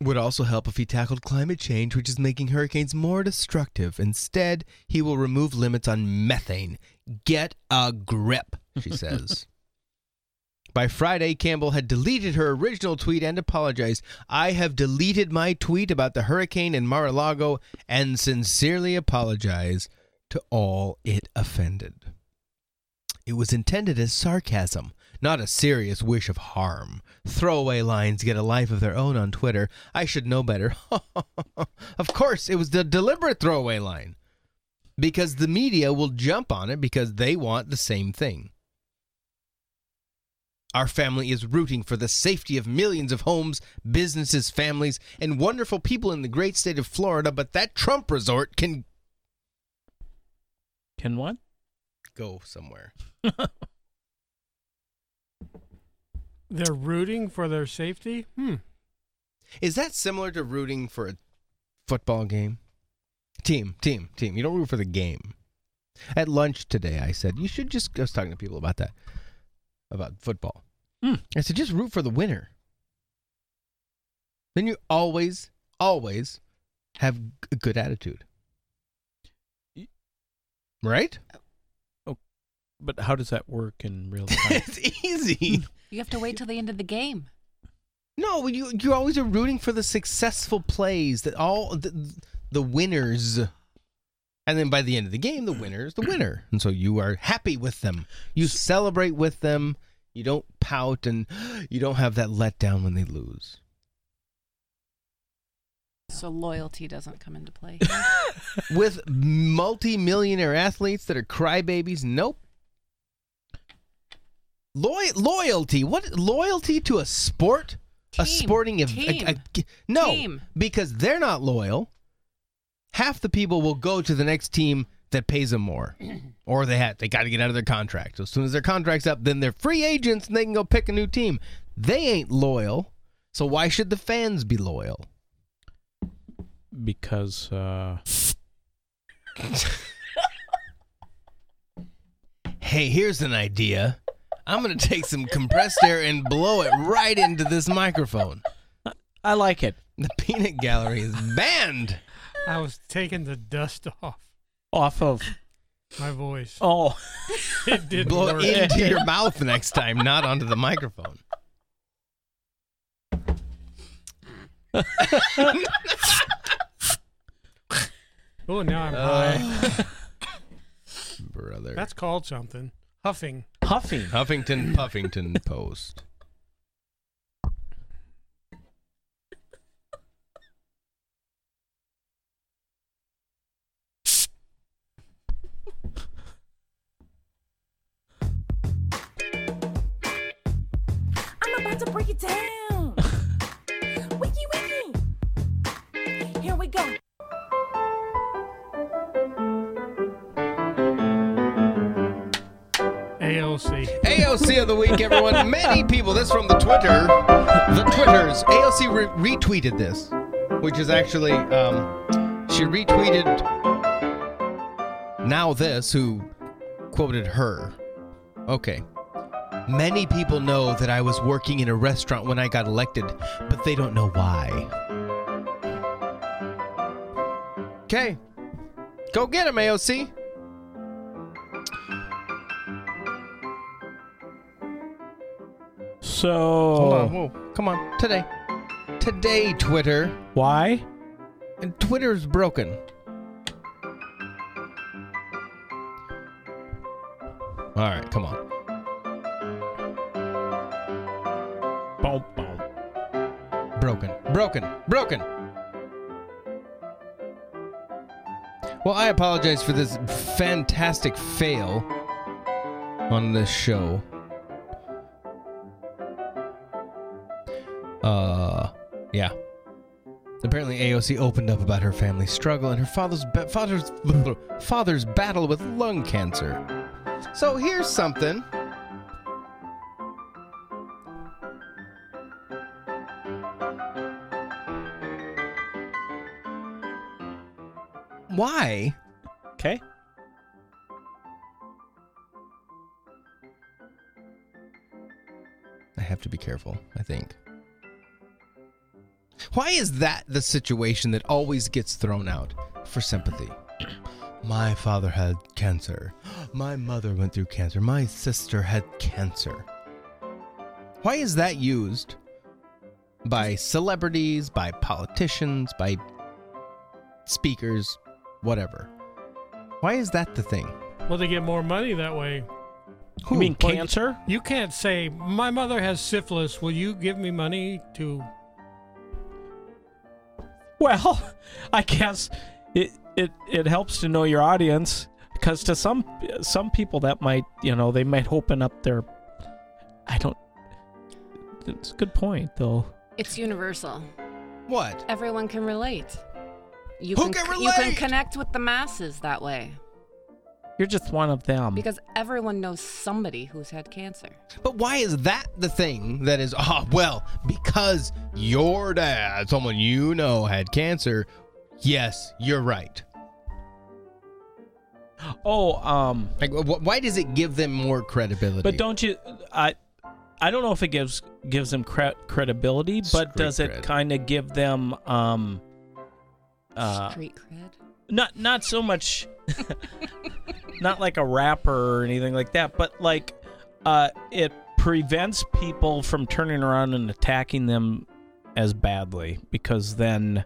Would also help if he tackled climate change, which is making hurricanes more destructive. Instead, he will remove limits on methane. Get a grip, she says. By Friday, Campbell had deleted her original tweet and apologized. I have deleted my tweet about the hurricane in Mar a Lago and sincerely apologize to all it offended. It was intended as sarcasm, not a serious wish of harm. Throwaway lines get a life of their own on Twitter. I should know better. of course, it was the deliberate throwaway line. Because the media will jump on it because they want the same thing. Our family is rooting for the safety of millions of homes, businesses, families, and wonderful people in the great state of Florida, but that Trump resort can Can what? go somewhere. They're rooting for their safety. Hmm. Is that similar to rooting for a football game? Team, team, team. You don't root for the game. At lunch today, I said, you should just, I was talking to people about that, about football. Hmm. I said, just root for the winner. Then you always, always have a good attitude. Right? Oh, but how does that work in real time? it's easy. You have to wait till the end of the game. No, you you always are rooting for the successful plays that all the, the winners, and then by the end of the game, the winner is the winner, and so you are happy with them. You celebrate with them. You don't pout, and you don't have that letdown when they lose. So loyalty doesn't come into play. with multi-millionaire athletes that are crybabies, nope. Loy- loyalty. What loyalty to a sport? a sporting event? No, Team. because they're not loyal. Half the people will go to the next team that pays them more, or they have they got to get out of their contract. So as soon as their contract's up, then they're free agents and they can go pick a new team. They ain't loyal. So why should the fans be loyal? because uh, Hey, here's an idea. I'm going to take some compressed air and blow it right into this microphone. I like it. The peanut gallery is banned. I was taking the dust off Off of my voice. oh, It didn't Blow work. into your mouth next time, not onto the microphone. Oh, now I'm uh, high. Brother. That's called something. Huffing. huffing. Huffington Puffington Post. This from the Twitter. The Twitters. AOC re- retweeted this, which is actually um, she retweeted now this who quoted her. Okay. Many people know that I was working in a restaurant when I got elected, but they don't know why. Okay. Go get him, AOC. So Hold on. Whoa. Come on. Today. Today, Twitter. why? And Twitter's broken. All right, come on. Boom, boom. Broken. Broken. Broken. Well, I apologize for this fantastic fail on this show. Uh, yeah. Apparently, AOC opened up about her family struggle and her father's ba- father's father's battle with lung cancer. So here's something. Why? Okay. I have to be careful, I think. Why is that the situation that always gets thrown out for sympathy? My father had cancer. My mother went through cancer. My sister had cancer. Why is that used by celebrities, by politicians, by speakers, whatever? Why is that the thing? Well, they get more money that way. You mean Well, cancer? You can't say, My mother has syphilis. Will you give me money to. Well, I guess it it it helps to know your audience because to some some people that might you know they might open up their I don't. It's a good point though. It's universal. What? Everyone can relate. You Who can, can You can connect with the masses that way You're just one of them. because everyone knows somebody who's had cancer. But why is that the thing that is, oh, well, because your dad, someone you know, had cancer? Yes, you're right. oh, um, Like, wh- why does it give them more credibility? but don't you? I I don't know if it gives gives them cre- credibility, but Street does it cred. kind of give them um uh Street cred. not not so much not like a rapper or anything like that but like uh it prevents people from turning around and attacking them as badly because then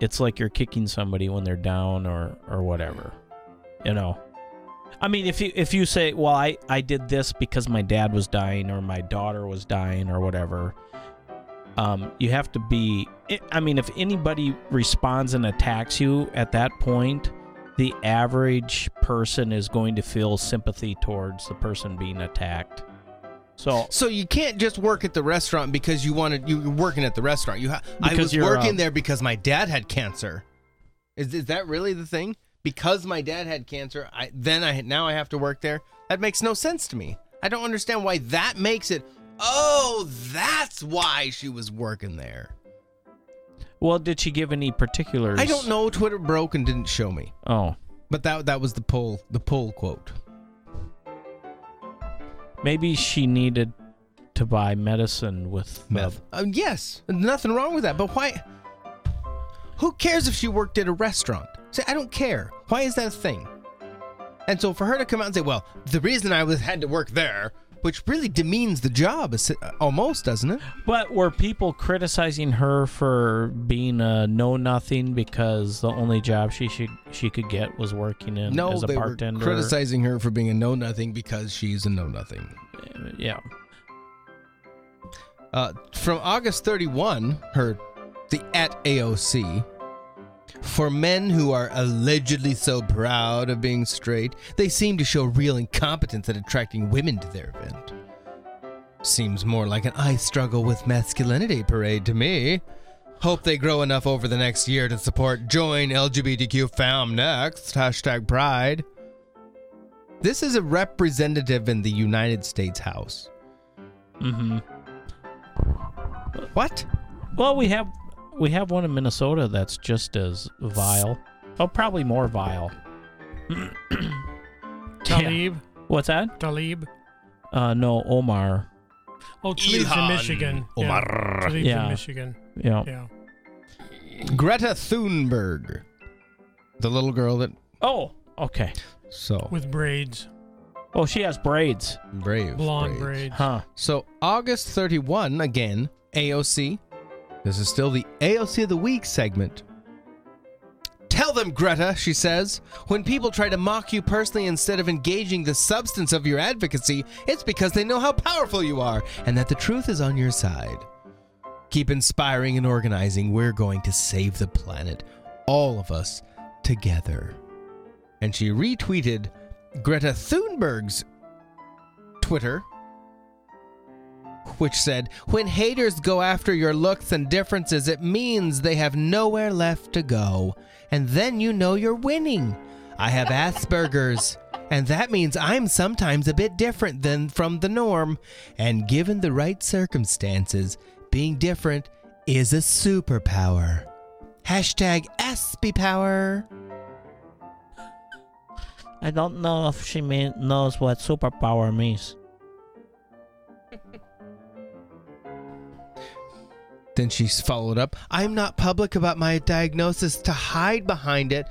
it's like you're kicking somebody when they're down or or whatever you know? I mean if you if you say well i i did this because my dad was dying or my daughter was dying or whatever um, you have to be i I mean if anybody responds and attacks you at that point the average person is going to feel sympathy towards the person being attacked so So you can't just work at the restaurant because you wanted you were working at the restaurant. You ha- I was working uh, there because my dad had cancer. Is is that really the thing? Because my dad had cancer, I then I now I have to work there. That makes no sense to me. I don't understand why that makes it. Oh, that's why she was working there. Well did she give any particulars I don't know. Twitter broke and didn't show me. oh But that that was the pull the pull quote. maybe she needed to buy medicine with Meth. Uh, yes, nothing wrong with that. But why? Who cares if she worked at a restaurant? Say, I don't care. Why is that a thing? And so for her to come out and say, "Well, the reason I was had to work there," which really demeans the job, almost doesn't it? But were people criticizing her for being a know nothing because the only job she should she could get was working in No, as a they bartender? were criticizing her for being a know nothing because she's a know nothing. Yeah. Uh, from August 31, her the at AOC. For men who are allegedly so proud of being straight, they seem to show real incompetence at attracting women to their event. Seems more like an I struggle with masculinity parade to me. Hope they grow enough over the next year to support Join LGBTQ Fam Next, hashtag pride. This is a representative in the United States House. Mm-hmm. What? Well, we have we have one in Minnesota that's just as vile. Oh, probably more vile. Tlaib? What's that? Tlaib? Uh, no, Omar. Oh, Tlaib's in Michigan. Omar. Yeah. Tlaib's Yeah. in Michigan. Yeah. Yeah. Greta Thunberg, the little girl that Oh, okay. so With braids. Oh, she has braids. brave Blonde braids. braids. Huh. So August 31 again, AOC. This is still the AOC of the week segment. Tell them, Greta, she says, when people try to mock you personally instead of engaging the substance of your advocacy, it's because they know how powerful you are and that the truth is on your side. Keep inspiring and organizing. We're going to save the planet, all of us together. And she retweeted Greta Thunberg's Twitter, which said, When haters go after your looks and differences, it means they have nowhere left to go. And then you know you're winning. I have Asperger's, and that means I'm sometimes a bit different than from the norm. And given the right circumstances, being different is a superpower. Hashtag Aspie Power. I don't know if she mean, knows what superpower means. Then she's followed up I'm not public about my diagnosis to hide behind it,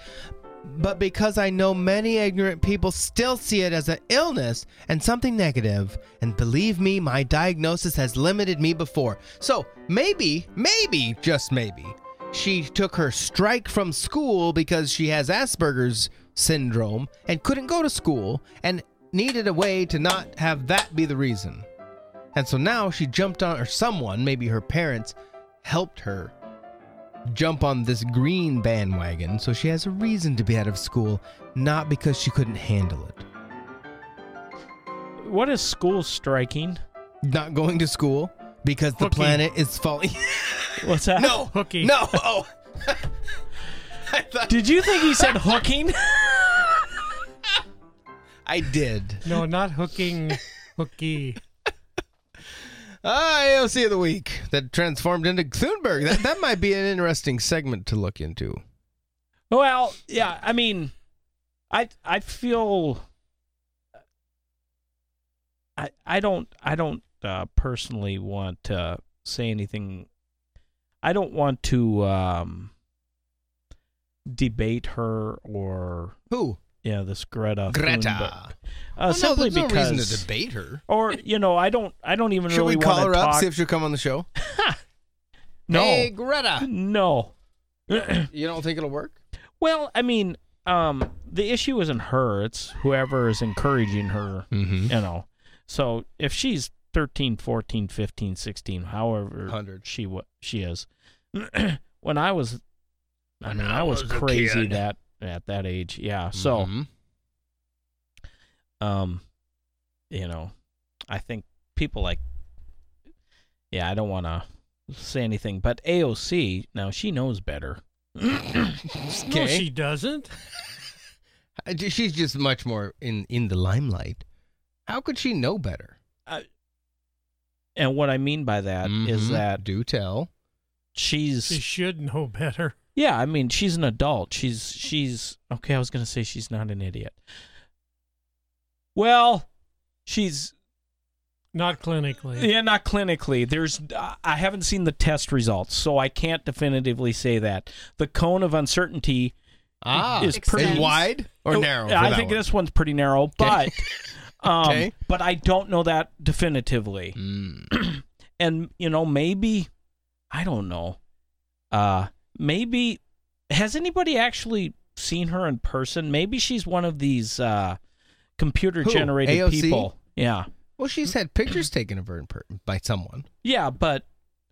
But because I know many ignorant people still see it as an illness and something negative, and believe me, my diagnosis has limited me before. So maybe, maybe, just maybe, she took her strike from school because she has Asperger's syndrome and couldn't go to school and needed a way to not have that be the reason. And so now she jumped on, or someone, maybe her parents, helped her jump on this green bandwagon so she has a reason to be out of school, not because she couldn't handle it. What is school striking? Not going to school because the Hooky. planet is falling. What's that? no, hooking. no. Oh, Did you think he said hooking? I did. No, not hooking. Hooky. Ah, AOC of the week that transformed into Thunberg. That that might be an interesting segment to look into. Well, yeah, I mean, I I feel I I don't I don't uh, personally want to say anything. I don't want to um, debate her or Who? Yeah this Greta. Greta. Thunberg. Uh, Well, no, simply there's no because, reason to debate her. or you know, I don't I don't even Should really we call her to up see if she'll come on the show? no, Hey, Greta. no. You don't think it'll work? Well, I mean, um, the issue isn't her; it's whoever is encouraging her. Mm-hmm. You know, so if she's 13, 14, 15, 16, however 100. she wa she is. when I was, I When mean, I I was, was crazy that at that age. Yeah. So, Mhm. um, you know, I think people like, yeah, I don't want to say anything, but AOC now she knows better. No, she doesn't. Uh, She's just much more in in the limelight. How could she know better? And what I mean by that is Mhm. that do tell she's She should know better. Yeah. I mean, she's an adult. She's she's okay. I was gonna say she's not an idiot. Well, she's Not clinically. yeah, not clinically. There's I haven't seen the test results, so I can't definitively say that. The cone of uncertainty Ah, is is pretty wide or Oh, narrow? I that think one? this one's pretty narrow, but um, Okay. but I don't know that definitively. Mm. and you know maybe i don't know uh maybe has anybody actually seen her in person maybe she's one of these uh computer generated people yeah Well, she's had pictures taken of her in per- by someone. yeah but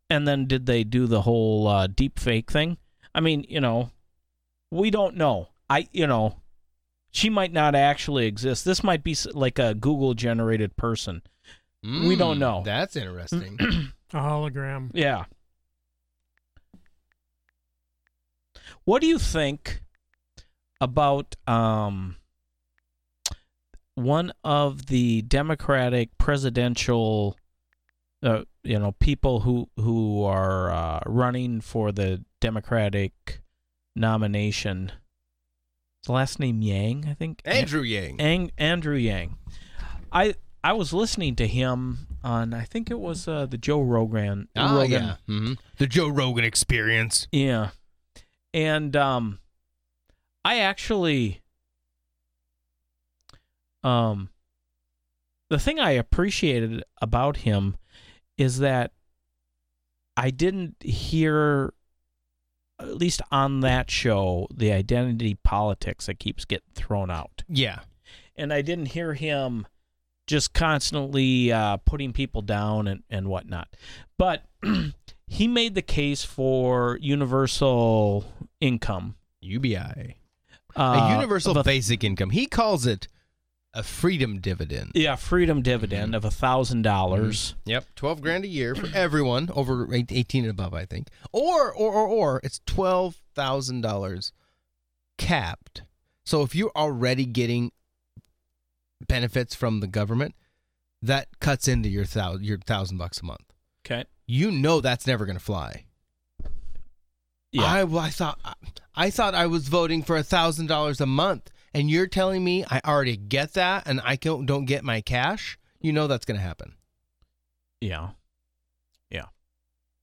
and then did they do the whole uh deep fake thing i mean you know we don't know i you know she might not actually exist this might be like a google generated person We don't Mm, know. That's interesting. A hologram. Yeah. What do you think about um one of the Democratic presidential uh, you know people who who are uh, running for the Democratic nomination? The last name Yang, I think. Andrew Yang. Ang- Andrew Yang. I I was listening to him on I think it was uh, the Joe Rogan. Oh Rogan yeah, hmm the Joe Rogan Experience. yeah. And um I actually um the thing I appreciated about him is that I didn't hear at least on that show the identity politics that keeps getting thrown out. Yeah, And I didn't hear him just constantly uh, putting people down and, and whatnot. But he made the case for universal income. UBI, Uh, a universal of a- basic income. He calls it a freedom dividend. yeah, freedom dividend of a thousand dollars. Yep, twelve grand a year for everyone over eighteen and above, I think. Or or or or it's twelve thousand dollars capped. So if you're already getting benefits from the government, that cuts into your thousand your thousand bucks a month. Okay. You know that's never going to fly. Yeah. I, well, I thought I thought I was voting for a thousand dollars a month, and you're telling me I already get that, and I don't don't get my cash. You know that's going to happen. Yeah. Yeah.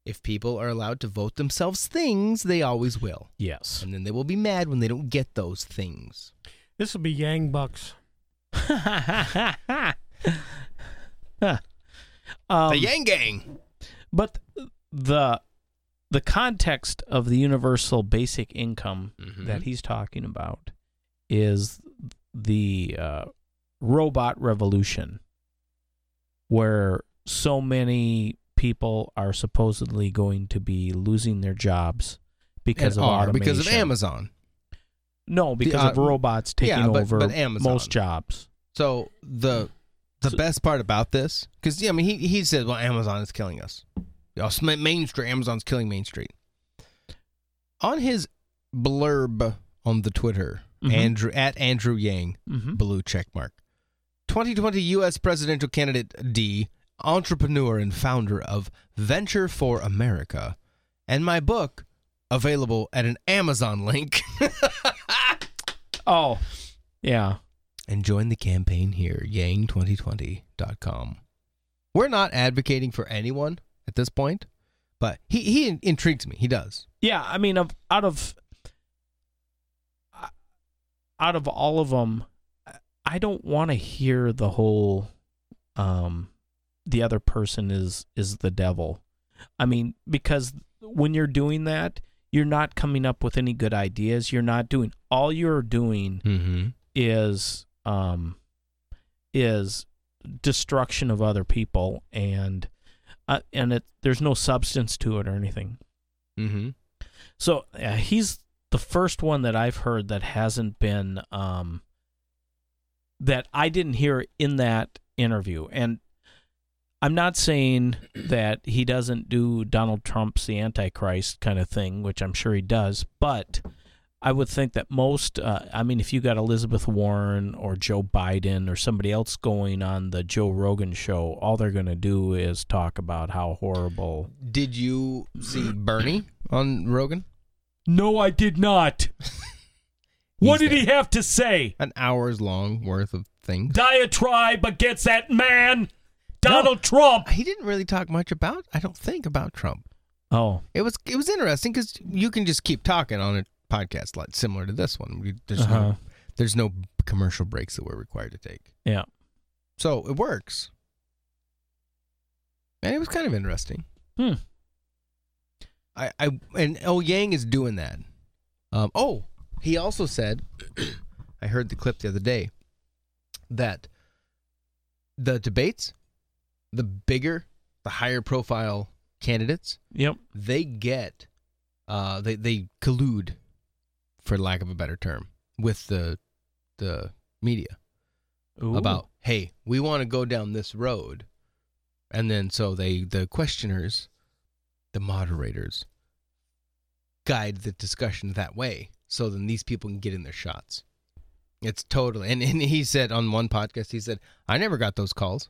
if people are allowed to vote themselves things, they always will. Yes. And then they will be mad when they don't get those things. This will be Yang Bucks. Um, the Yang Gang. But the the context of the universal basic income Mhm. that he's talking about is the uh, robot revolution, where so many people are supposedly going to be losing their jobs because And of automation. because of Amazon. No, because uh, of robots taking yeah, but- over but most jobs. So the the best part about this, because yeah, I mean, he he said, well, Amazon is killing us. Main Street, Amazon's killing Main Street. On his blurb on the Twitter, Mhm. Andrew at Andrew Yang, Mhm. blue check mark. 2020 U.S. presidential candidate D, entrepreneur and founder of Venture for America, and my book available at an Amazon link. Oh, yeah. And join the campaign here, yang2020.com. We're not advocating for anyone at this point, but he, he intrigues me. He does. Yeah, I mean, of out of out of all of them, I don't want to hear the whole um the other person is is the devil. I mean, because when you're doing that, you're not coming up with any good ideas. You're not doing all you're doing Mm-hmm. is um is destruction of other people and uh, and it there's no substance to it or anything. Mm-hmm. So uh, he's the first one that I've heard that hasn't been um, that I didn't hear in that interview, and I'm not saying that he doesn't do Donald Trump's the Antichrist kind of thing, which I'm sure he does, but I would think that most, uh, I mean, if you got Elizabeth Warren or Joe Biden or somebody else going on the Joe Rogan show, all they're going to do is talk about how horrible. Did you see Bernie on Rogan? No, I did not. what did he have to say? An hour's long worth of things. Diatribe against that man, Donald Trump. He didn't really talk much about, I don't think, about Trump. Oh, It was it was interesting because you can just keep talking on a podcast like similar to this one. We- There's Uh-huh. no there's no commercial breaks that we're required to take. yeah. So it works. And it was kind of interesting. Hmm. I, I and oh Yang is doing that. Um, oh, he also said, I heard the clip the other day that the debates, the bigger, the higher profile candidates, Yep. they get, uh, they they collude, for lack of a better term, with the the media Ooh. about hey we want to go down this road and then so they the questioners the moderators guide the discussion that way so then these people can get in their shots it's totally and, and he said on one podcast he said i never got those calls.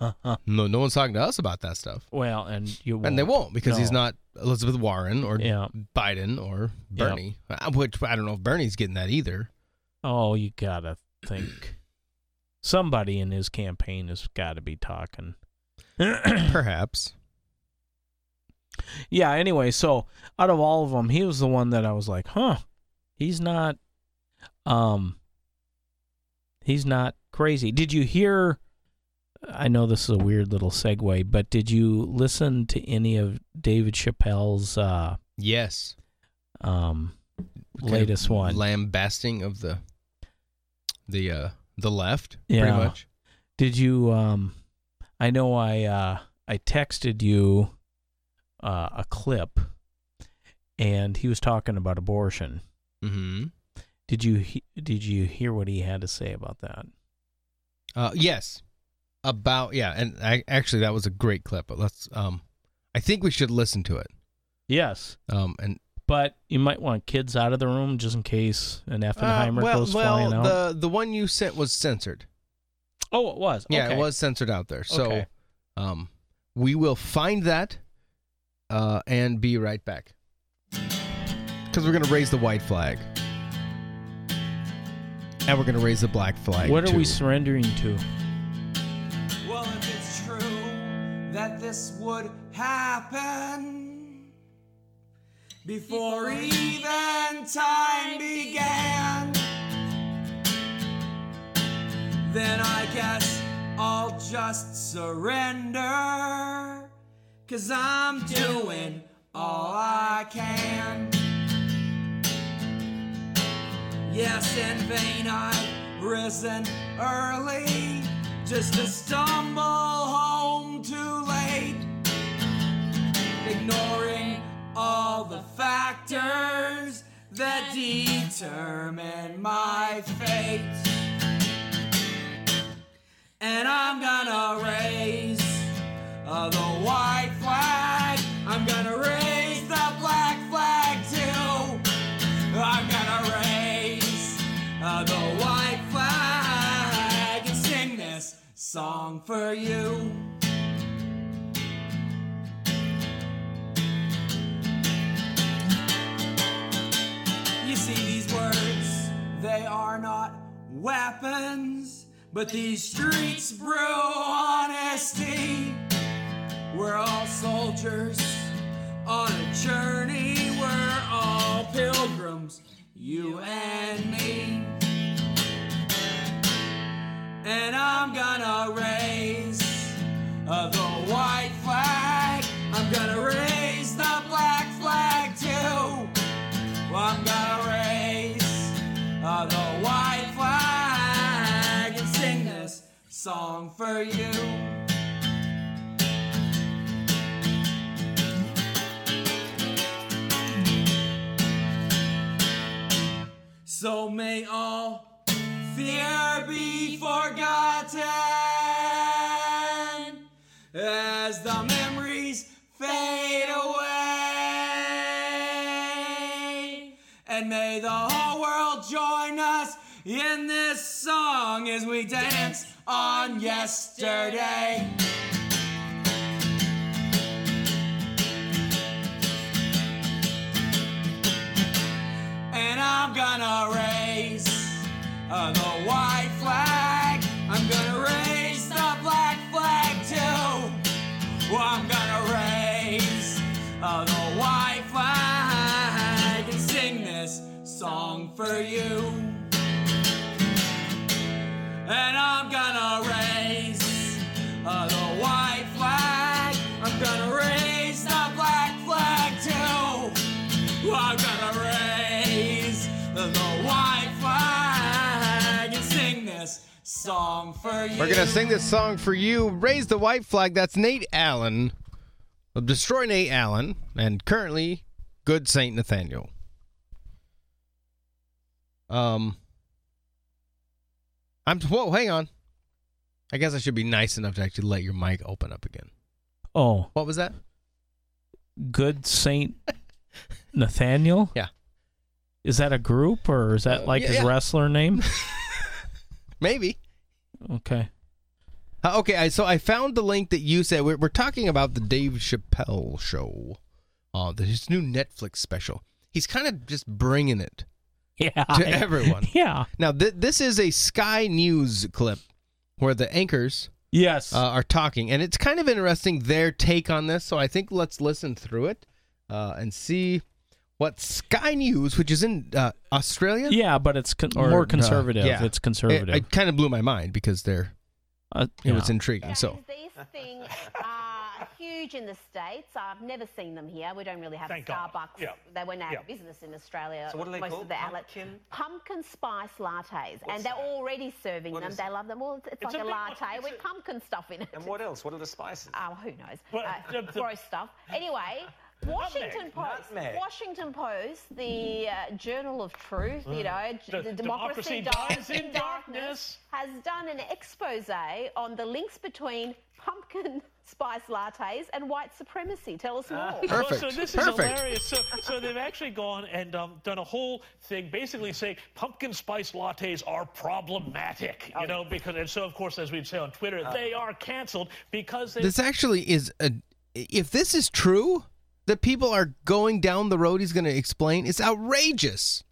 No no one's talking to us about that stuff Well, and you won't. and they won't because he's not elizabeth warren or Yeah. biden or Yeah. bernie Uh, which i don't know if bernie's getting that either Oh, you gotta think. Somebody in his campaign has got to be talking. perhaps yeah. Anyway, so out of all of them, he was the one that I was like, huh, he's not, um, he's not crazy. Did you hear? I know this is a weird little segue, but did you listen to any of David Chappelle's uh, yes um, kind latest one? lambasting of the the uh the left Yeah. pretty much Did you um I know I uh I texted you uh a clip and he was talking about abortion. mm-hmm. Did you he- did you hear what he had to say about that? uh yes about yeah and I, actually that was a great clip but let's um i think we should listen to it Yes. um and But you might want kids out of the room just in case an Effenheimer uh, well, goes well flying out. the the one you sent was censored oh, it was. yeah Okay. it was censored out there so Okay. um we will find that uh and be right back because we're gonna raise the white flag and we're gonna raise the black flag What are we surrendering to? That this would happen before even time began. Then I guess I'll just surrender. Cause I'm doing all I can. Yes, in vain I've risen early just to stumble home ignoring all the factors that determine my fate. And I'm gonna raise uh, the white flag. I'm gonna raise the black flag too. I'm gonna raise uh, the white flag and sing this song for you. Weapons, but these streets brew honesty. We're all soldiers on a journey, we're all pilgrims, you and me. And I'm gonna raise the white flag, I'm gonna raise the black song for you. So may all fear be forgotten as the memories fade away. And may the whole world join us in this song as we dance on yesterday. And I'm gonna raise uh, the white flag. I'm gonna raise the black flag too. Well, I'm gonna raise uh, the white flag and sing this song for you. And I'm gonna raise uh, the white flag. I'm gonna raise the black flag too. I'm gonna raise the white flag and sing this song for you. We're to sing this song for you. Raise the white flag. That's Nate Allen Destroy Nate Allen and currently Good Saint Nathaniel. Um, I'm. Whoa, hang on. I guess I should be nice enough to actually let your mic open up again. Oh, What was that? Good Saint Nathaniel. Yeah. Is that a group or is that Uh, like yeah, his yeah. wrestler name? Maybe. okay. Uh, okay, I, so I found the link that you said. We're, we're talking about the Dave Chappelle show, uh, the, his new Netflix special. He's kind of just bringing it Yeah. to everyone. Yeah. Now, th- this is a Sky News clip where the anchors Yes. uh, are talking, and it's kind of interesting their take on this. So I think let's listen through it uh, and see what Sky News, which is in uh, Australia, yeah, but it's con- or, more uh, conservative. yeah. It's conservative. It, it kind of blew my mind because they're Uh, it was yeah. intriguing. So These things are huge in the States. I've never seen them here. We don't really have Thank Starbucks. Yeah. They went out Yeah. of business in Australia. So what are they most called? of the outlets. Pumpkin? Pumpkin spice lattes. What's and they're that? already serving What them. They it? love them. Well, it's, it's It's like a a, latte it's with a- pumpkin stuff in it. And what else? What are the spices? Oh, who knows? Well, uh, the- the- gross stuff. Anyway, Washington Post. nutmeg. Washington Post, the uh, Journal of Truth, you know, The- the, democracy dies in darkness. has done an expose on the links between pumpkin spice lattes and white supremacy. Tell us more. Well, Perfect. so this is Perfect. hilarious. So, so they've actually gone and um, done a whole thing, basically saying pumpkin spice lattes are problematic. You know, because and so of course, as we'd say on Twitter, they are canceled because they. this actually is a. If this is true, that people are going down the road he's going to explain, it's outrageous.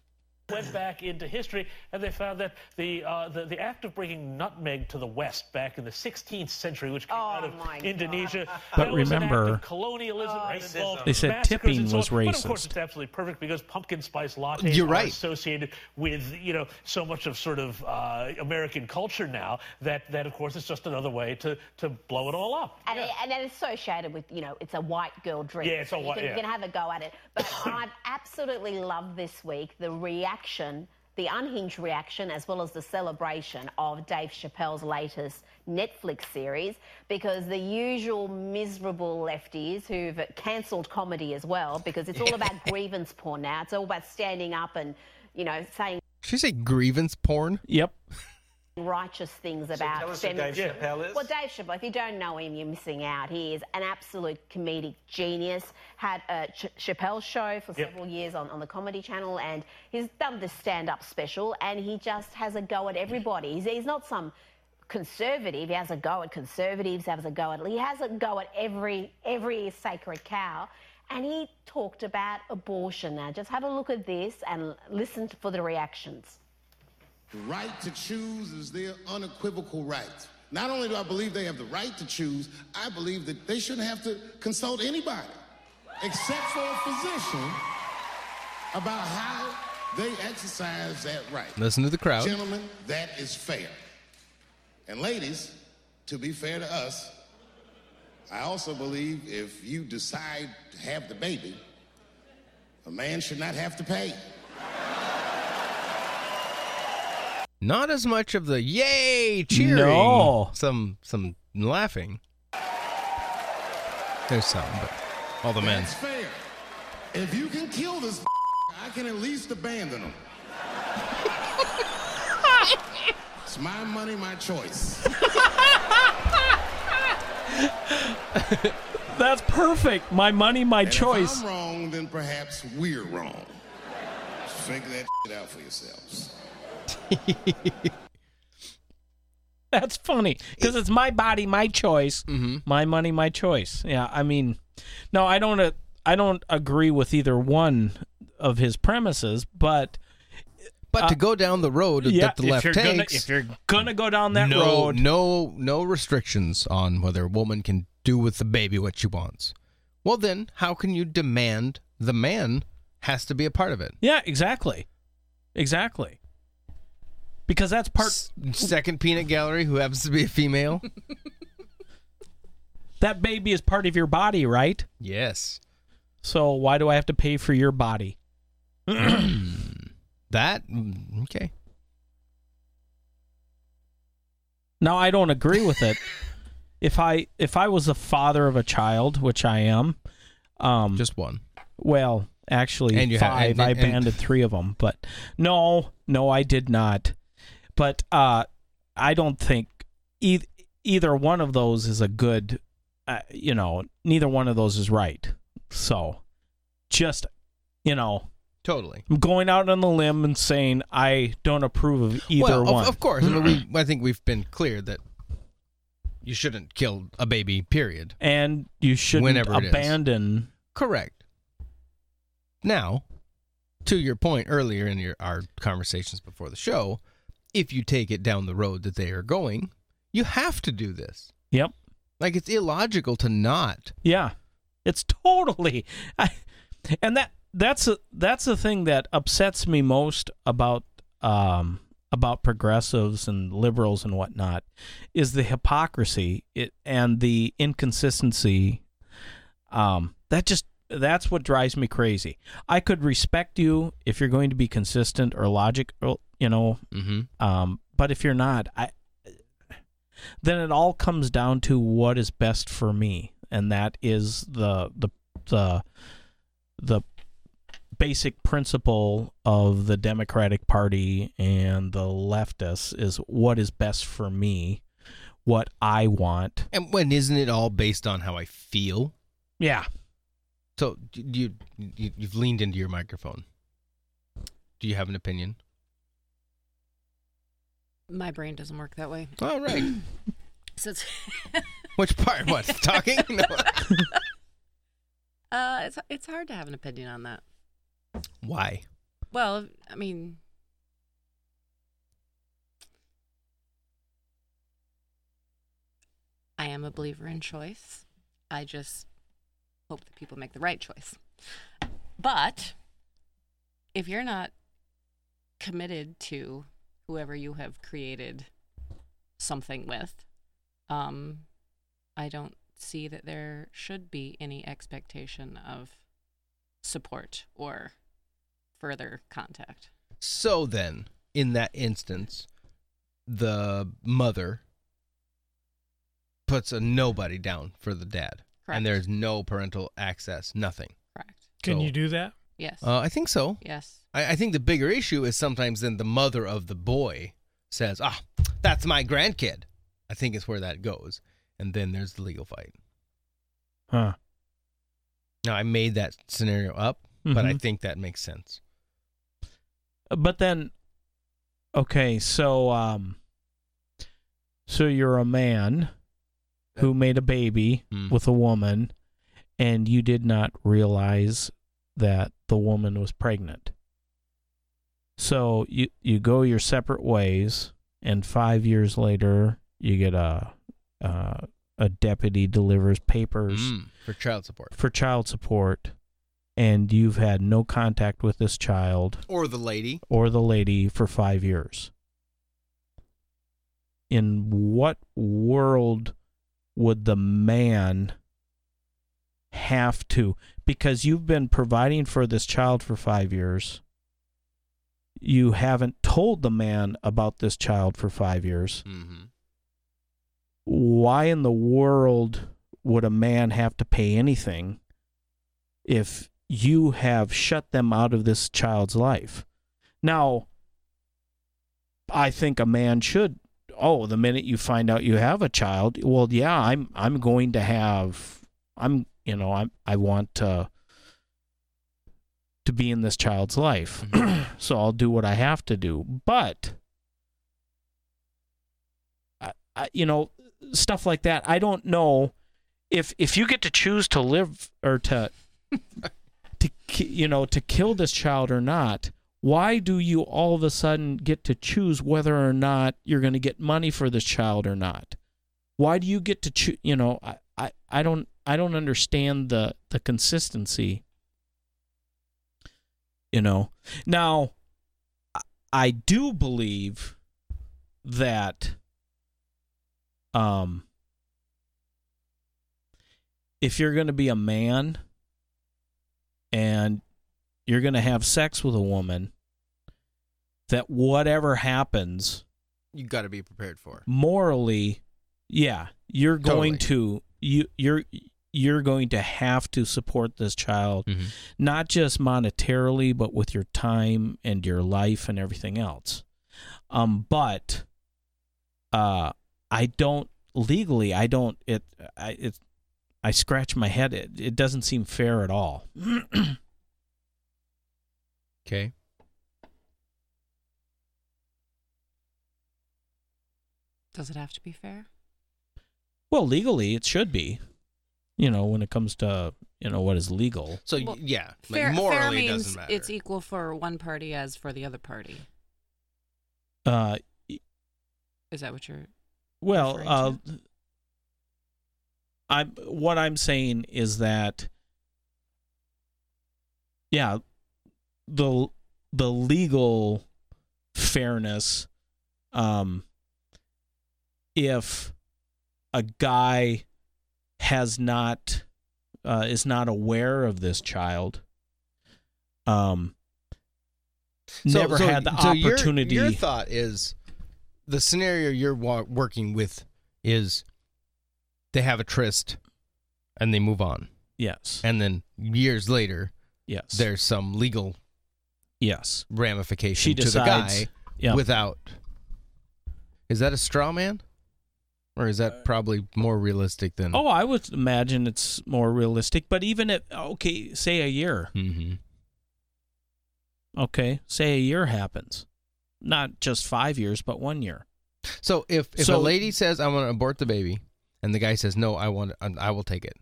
Went back into history and they found that the, uh, the the act of bringing nutmeg to the West back in the 16th century, which came out of Indonesia, But that was an act remember- of colonialism that involved They said tipping and so was racist. But of course, it's absolutely perfect because pumpkin spice lattes You're are right. associated with you know so much of sort of uh, American culture now that that of course is just another way to to blow it all up. And, it, and it's associated with, you know, it's a white girl drink. Yeah, it's a so you white- can, yeah. you can have a go at it. But I've absolutely loved this week the reaction, the unhinged reaction, as well as the celebration of Dave Chappelle's latest Netflix series, because the usual miserable lefties who've cancelled comedy as well, because it's all about grievance porn now. It's all about standing up and, you know, saying Did you say grievance porn? Yep. Righteous things about tell us Dave Chappelle is. Well, Dave Chappelle, if you don't know him, you're missing out. He is an absolute comedic genius. Had a Ch- Chappelle show for Yep. several years on, on the Comedy Channel, and he's done this stand-up special, and he just has a go at everybody. He's, he's not some conservative. He has a go at conservatives. Has a go at he has a go at every every sacred cow. And he talked about abortion. Now, just have a look at this and listen for the reactions. The right to choose is their unequivocal right. Not only do I believe they have the right to choose, I believe that they shouldn't have to consult anybody except for a physician about how they exercise that right. Listen to the crowd. Gentlemen, that is fair. And ladies, to be fair to us, I also believe if you decide to have the baby, a man should not have to pay. Not as much of the yay cheering. No. Some some laughing. There's some, but all the men. That's fair. If you can kill this, I can at least abandon him. it's my money, my choice. That's perfect. My money, my And choice. If I'm wrong, then perhaps we're wrong. Figure that shit out for yourselves. That's funny because it's my body, my choice. Mm-hmm. My money, my choice. Yeah, I mean, no, I don't. Uh, I don't agree with either one of his premises, but But to go down the road Uh, yeah, that the left you're gonna- takes, if you're gonna go down that no, road- no, no restrictions on whether a woman can do with the baby what she wants. Well, then, how can you demand the man has to be a part of it? yeah, exactly, exactly. Because that's part. Second peanut gallery, who happens to be a female. that baby is part of your body, right? Yes. So why do I have to pay for your body? that mm, okay. Now I don't agree with it. if I if I was the father of a child, which I am, um, just one. Well, actually, And you have- five. and- I and- banded three of them, but no, no, I did not. But uh, I don't think e- either one of those is a good. Uh, you know, neither one of those is right. So, just you know, Totally. I'm going out on the limb and saying I don't approve of either well, of- one. Of, course, I, mean, we, I think we've been clear that you shouldn't kill a baby. Period. and you shouldn't Whenever abandon. Correct. Now, to your point earlier in your our conversations before the show, if you take it down the road that they are going, you have to do this. Yep. Like it's illogical to not. Yeah, it's totally, I, and that that's a, that's the thing that upsets me most about um about progressives and liberals and whatnot is the hypocrisy it, and the inconsistency. Um, that just that's what drives me crazy. I could respect you if you're going to be consistent or logical, you know. Mm-hmm. Um, but if you're not, I then it all comes down to what is best for me, and that is the the the the basic principle of the Democratic Party and the leftists is what is best for me, what I want. And when isn't it all based on how I feel? Yeah. So you, you you've leaned into your microphone. Do you have an opinion? My brain doesn't work that way. All right. So it's, Which part? What talking? No. uh, it's it's hard to have an opinion on that. Why? Well, I mean, I am a believer in choice. I just hope that people make the right choice. But if you're not committed to whoever you have created something with, um, I don't see that there should be any expectation of support or further contact. So then, in that instance, the mother puts a nobody down for the dad, Correct. and there's no parental access, nothing. Correct. Can So- you do that? Yes. Uh, I think so. Yes. I, I think the bigger issue is sometimes then the mother of the boy says, "Ah, that's my grandkid." I think it's where that goes, and then there's the legal fight. Huh. Now I made that scenario up, but I Mhm. think that makes sense. But then, okay, so um, so you're a man who made a baby Hmm. with a woman, and you did not realize that the woman was pregnant. So you you go your separate ways, and five years later, you get a uh, a deputy delivers papers Mm, for child support for child support, and you've had no contact with this child or the lady. or the lady for five years. In what world would the man have to? Because you've been providing for this child for five years. You haven't told the man about this child for five years. Mm-hmm. Why in the world would a man have to pay anything if you have shut them out of this child's life? Now, I think a man should. Oh, the minute you find out you have a child, well, yeah, I'm I'm going to have I'm you know I'm I want to to be in this child's life, mm-hmm. so I'll do what I have to do. But I, I, you know stuff like that. I don't know if if you get to choose to live or to to you know to kill this child or not why do you all of a sudden get to choose whether or not you're going to get money for this child or not why do you get to choose you know I, I i don't i don't understand the the consistency you know now I- do believe that um if you're going to be a man and you're going to have sex with a woman that whatever happens You got to be prepared for. morally yeah you're going Totally. to you you're you're going to have to support this child Mm-hmm. not just monetarily but with your time and your life and everything else um but uh i don't legally i don't it i it i scratch my head it, it doesn't seem fair at all Okay. Does it have to be fair? well legally it should be you know when it comes to you know what is legal So Well, yeah, like fair, morally fair means doesn't matter. it's equal for one party as for the other party. uh Is that what you're? Well, uh, to? I'm what I'm saying is that, yeah, the the legal fairness, um, if a guy has not uh, is not aware of this child, um, So- never so- had the so your- opportunity. Your, thought is the scenario you're wa- working with is they have a tryst and they move on. Yes. And then years later, yes, there's some legal yes ramification She to decides- the guy yeah. without. Is that a straw man? Or is that probably more realistic than Oh, I would imagine it's more realistic. But even if okay, say a year. Mm-hmm. Okay, say a year happens, not just five years, but one year. So if if So- a lady says I want to abort the baby and the guy says no, I want I will take it.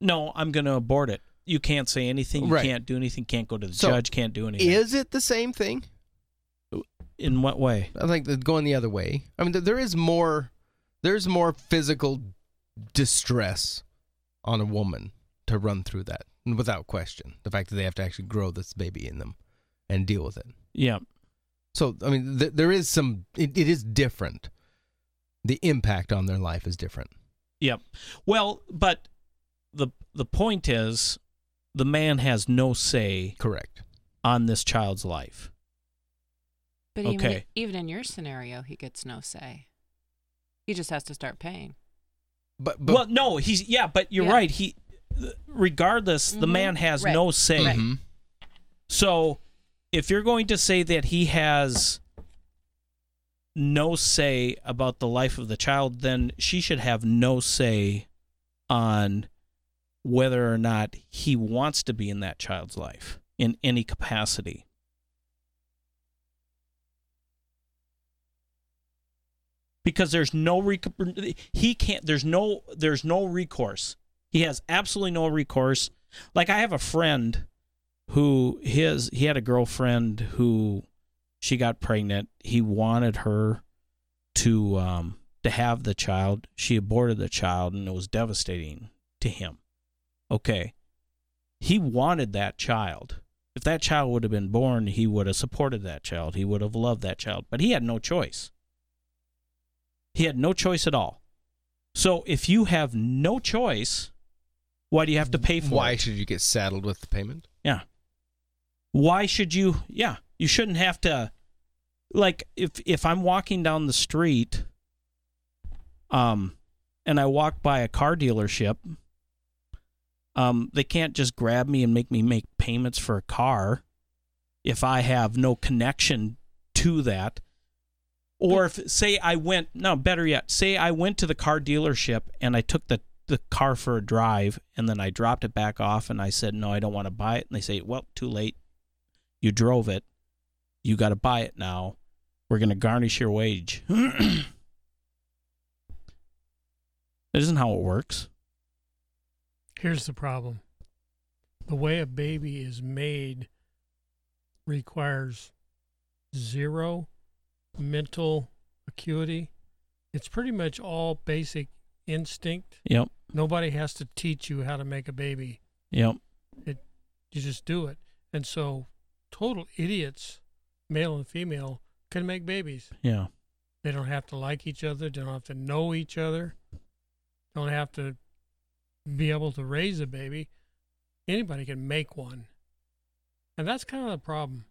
No, I'm going to abort it. you can't say anything. You Right. can't do anything. Can't go to the So, judge. Can't do anything. Is it the same thing? In what way? I think going the other way. I mean, there is more. There's more physical distress on a woman to run through that, without question. The fact that they have to actually grow this baby in them and deal with it. Yeah. So I mean, th- there is some. It, it is different. The impact on their life is different. Yep. Well, but the the point is, the man has no say. Correct. On this child's life. But even, Okay. even in your scenario, he gets no say. He just has to start paying. But, well, no, he's yeah, but you're Yeah. right. He, regardless, the Mhm. man has Right. no say. Right. Mm-hmm. So, if you're going to say that he has no say about the life of the child, then she should have no say on whether or not he wants to be in that child's life in any capacity. Because there's no rec- he can't there's no there's no recourse. He has absolutely no recourse. Like I have a friend who his he had a girlfriend who she got pregnant. He wanted her to um to have the child. She aborted the child and it was devastating to him. Okay. He wanted that child. If that child would have been born, he would have supported that child. He would have loved that child. But he had no choice. He had no choice at all. So if you have no choice, why do you have to pay for it? Why it? should you get saddled with the payment? Yeah. Why should you? Yeah, you shouldn't have to. Like if if I'm walking down the street, um, and I walk by a car dealership, um, they can't just grab me and make me make payments for a car if I have no connection to that. Or if say I went no better yet, say I went to the car dealership and I took the the car for a drive and then I dropped it back off and I said no I don't want to buy it. And they say well too late. You drove it. You got to buy it now. We're going to garnish your wage. That isn't how it works. Here's the problem. The way a baby is made requires zero mental acuity. It's pretty much all basic instinct. Yep. Nobody has to teach you how to make a baby. Yep. It you just do it. And so total idiots, male and female, can make babies. yeah They don't have to like each other. They don't have to know each other. Don't have to be able to raise a baby. Anybody can make one. And that's kind of the problem.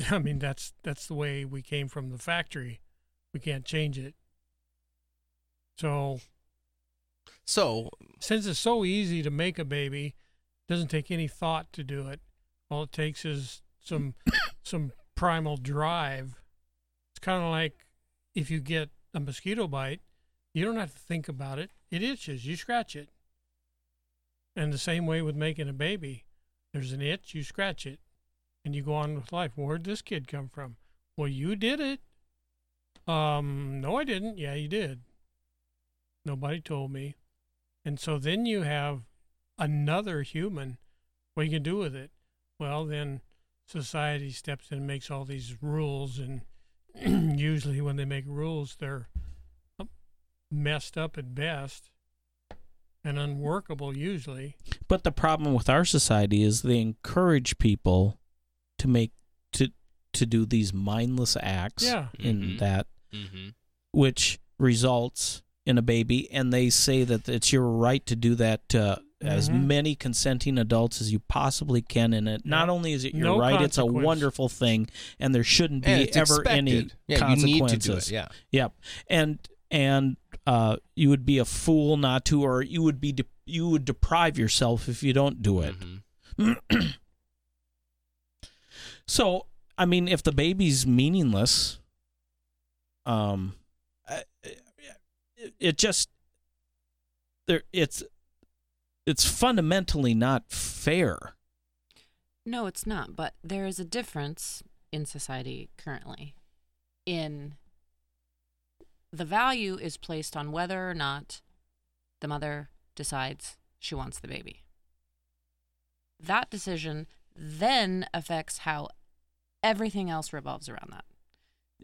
I mean, that's that's the way we came from the factory. We can't change it. So So since it's so easy to make a baby, doesn't take any thought to do it. All it takes is some some primal drive. It's kind of like if you get a mosquito bite, you don't have to think about it. It itches, you scratch it. And the same way with making a baby. There's an itch, you scratch it, and you go on with life. Where'd this kid come from? Well, you did it. Um, no, I didn't. Yeah, you did. Nobody told me. And so then you have another human. What you to do with it? Well, then society steps in and makes all these rules. And usually when they make rules, they're messed up at best and unworkable usually. but the problem with our society is they encourage people to make to to do these mindless acts Yeah. in Mhm. that Mhm. which results in a baby and they say that it's your right to do that to as Mhm. many consenting adults as you possibly can in it not Yeah. only is it your No right it's a wonderful thing and there shouldn't be And it's ever any expected. Yeah, you need to do it, consequences yeah. yep and and uh you would be a fool not to or you would be de- you would deprive yourself if you don't do it Mm-hmm. so i mean if the baby's meaningless um it- just there it's it's fundamentally not fair No, it's not. But there is a difference in society currently. In the value is placed on whether or not the mother decides she wants the baby. that decision then affects how everything else revolves around that.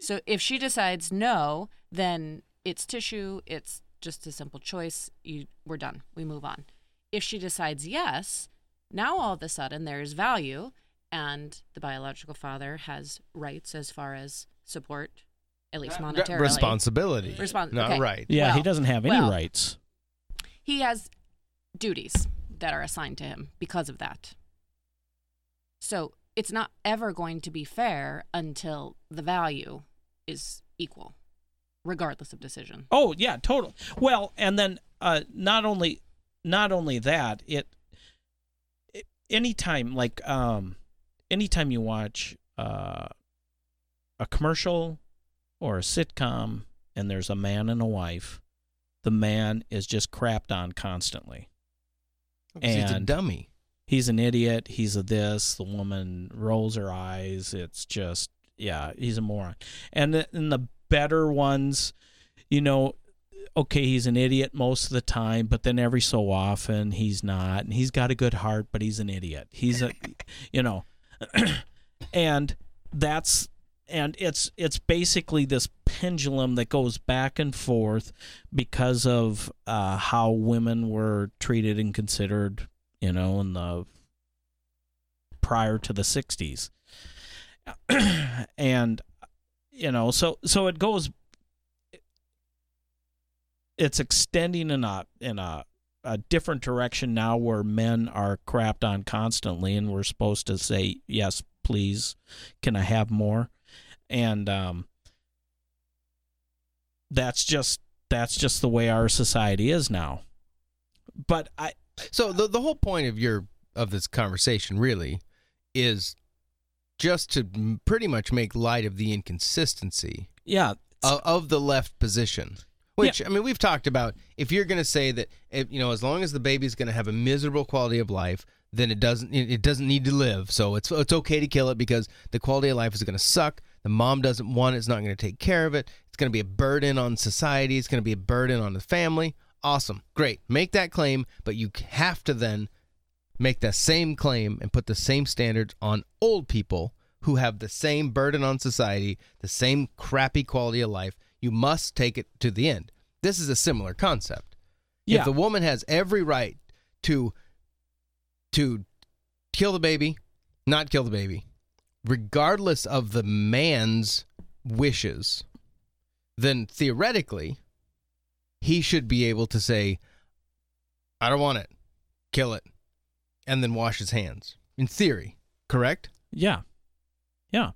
So if she decides no, then it's tissue, it's just a simple choice. You we're done. We move on. If she decides yes, now all of a sudden there is value and the biological father has rights as far as support, at least uh, monetarily. Responsibility. Respons- Not okay. right. Yeah, he doesn't have any well, rights. He has duties that are assigned to him because of that. So it's not ever going to be fair until the value is equal, regardless of decision. Oh yeah, total. Well, and then uh, not only not only that, it, it anytime like um anytime you watch uh, a commercial or a sitcom and there's a man and a wife, the man is just crapped on constantly. 'Cause he's a dummy. He's an idiot. He's a this. The woman rolls her eyes. It's just yeah, he's a moron. And the, and the better ones, you know, okay, he's an idiot most of the time, but then every so often he's not, and he's got a good heart, but he's an idiot. He's a, you know, and that's and it's it's basically this pendulum that goes back and forth because of uh, how women were treated and considered, you know, in the prior to the '60s, and you know, so so it goes. It's extending in a in a a different direction now, where men are crapped on constantly, and we're supposed to say yes, please, can I have more? And um, that's just that's just the way our society is now. But I So the the whole point of your of this conversation really is just to pretty much make light of the inconsistency yeah of, of the left position. Which I mean, we've talked about. If you're going to say that, if, you know, as long as the baby's going to have a miserable quality of life, then it doesn't it it doesn't need to live. So it's it's okay to kill it because the quality of life is going to suck. The mom doesn't want it. It's not going to take care of it. It's going to be a burden on society. It's going to be a burden on the family. Awesome, great. Make that claim, but you have to then make that same claim and put the same standards on old people who have the same burden on society, the same crappy quality of life. You must take it to the end. This is a similar concept. Yeah. If the woman has every right to to kill the baby, not kill the baby, regardless of the man's wishes, then theoretically he should be able to say, I don't want it. Kill it. And then wash his hands. In theory, correct? Yeah. Yeah.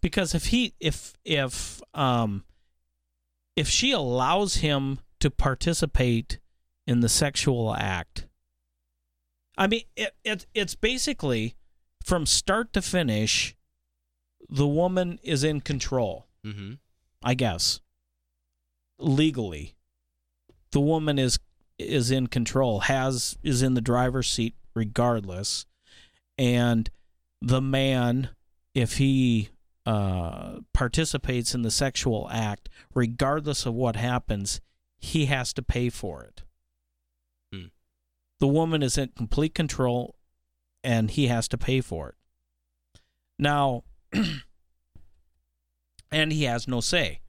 Because if he if if um if she allows him to participate in the sexual act I mean it, it it's basically from start to finish the woman is in control. Mm-hmm. I guess. Legally. The woman is is in control, has is in the driver's seat regardless. And the man, if he uh, participates in the sexual act, regardless of what happens, he has to pay for it. Hmm. The woman is in complete control and he has to pay for it. Now, and he has no say.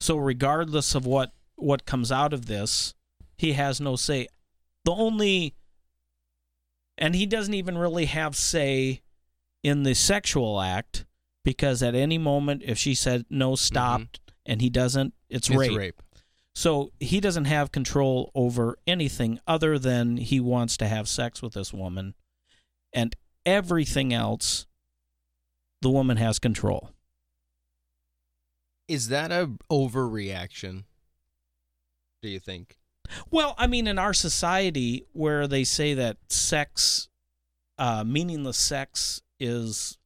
So regardless of what what comes out of this, he has no say. The only and he doesn't even really have say in the sexual act because at any moment if she said no stop mm-hmm. and he doesn't it's, It's rape. rape. So he doesn't have control over anything other than he wants to have sex with this woman and everything else the woman has control. Is that a overreaction? Do you think? Well, I mean, in our society where they say that sex, uh, meaningless sex, is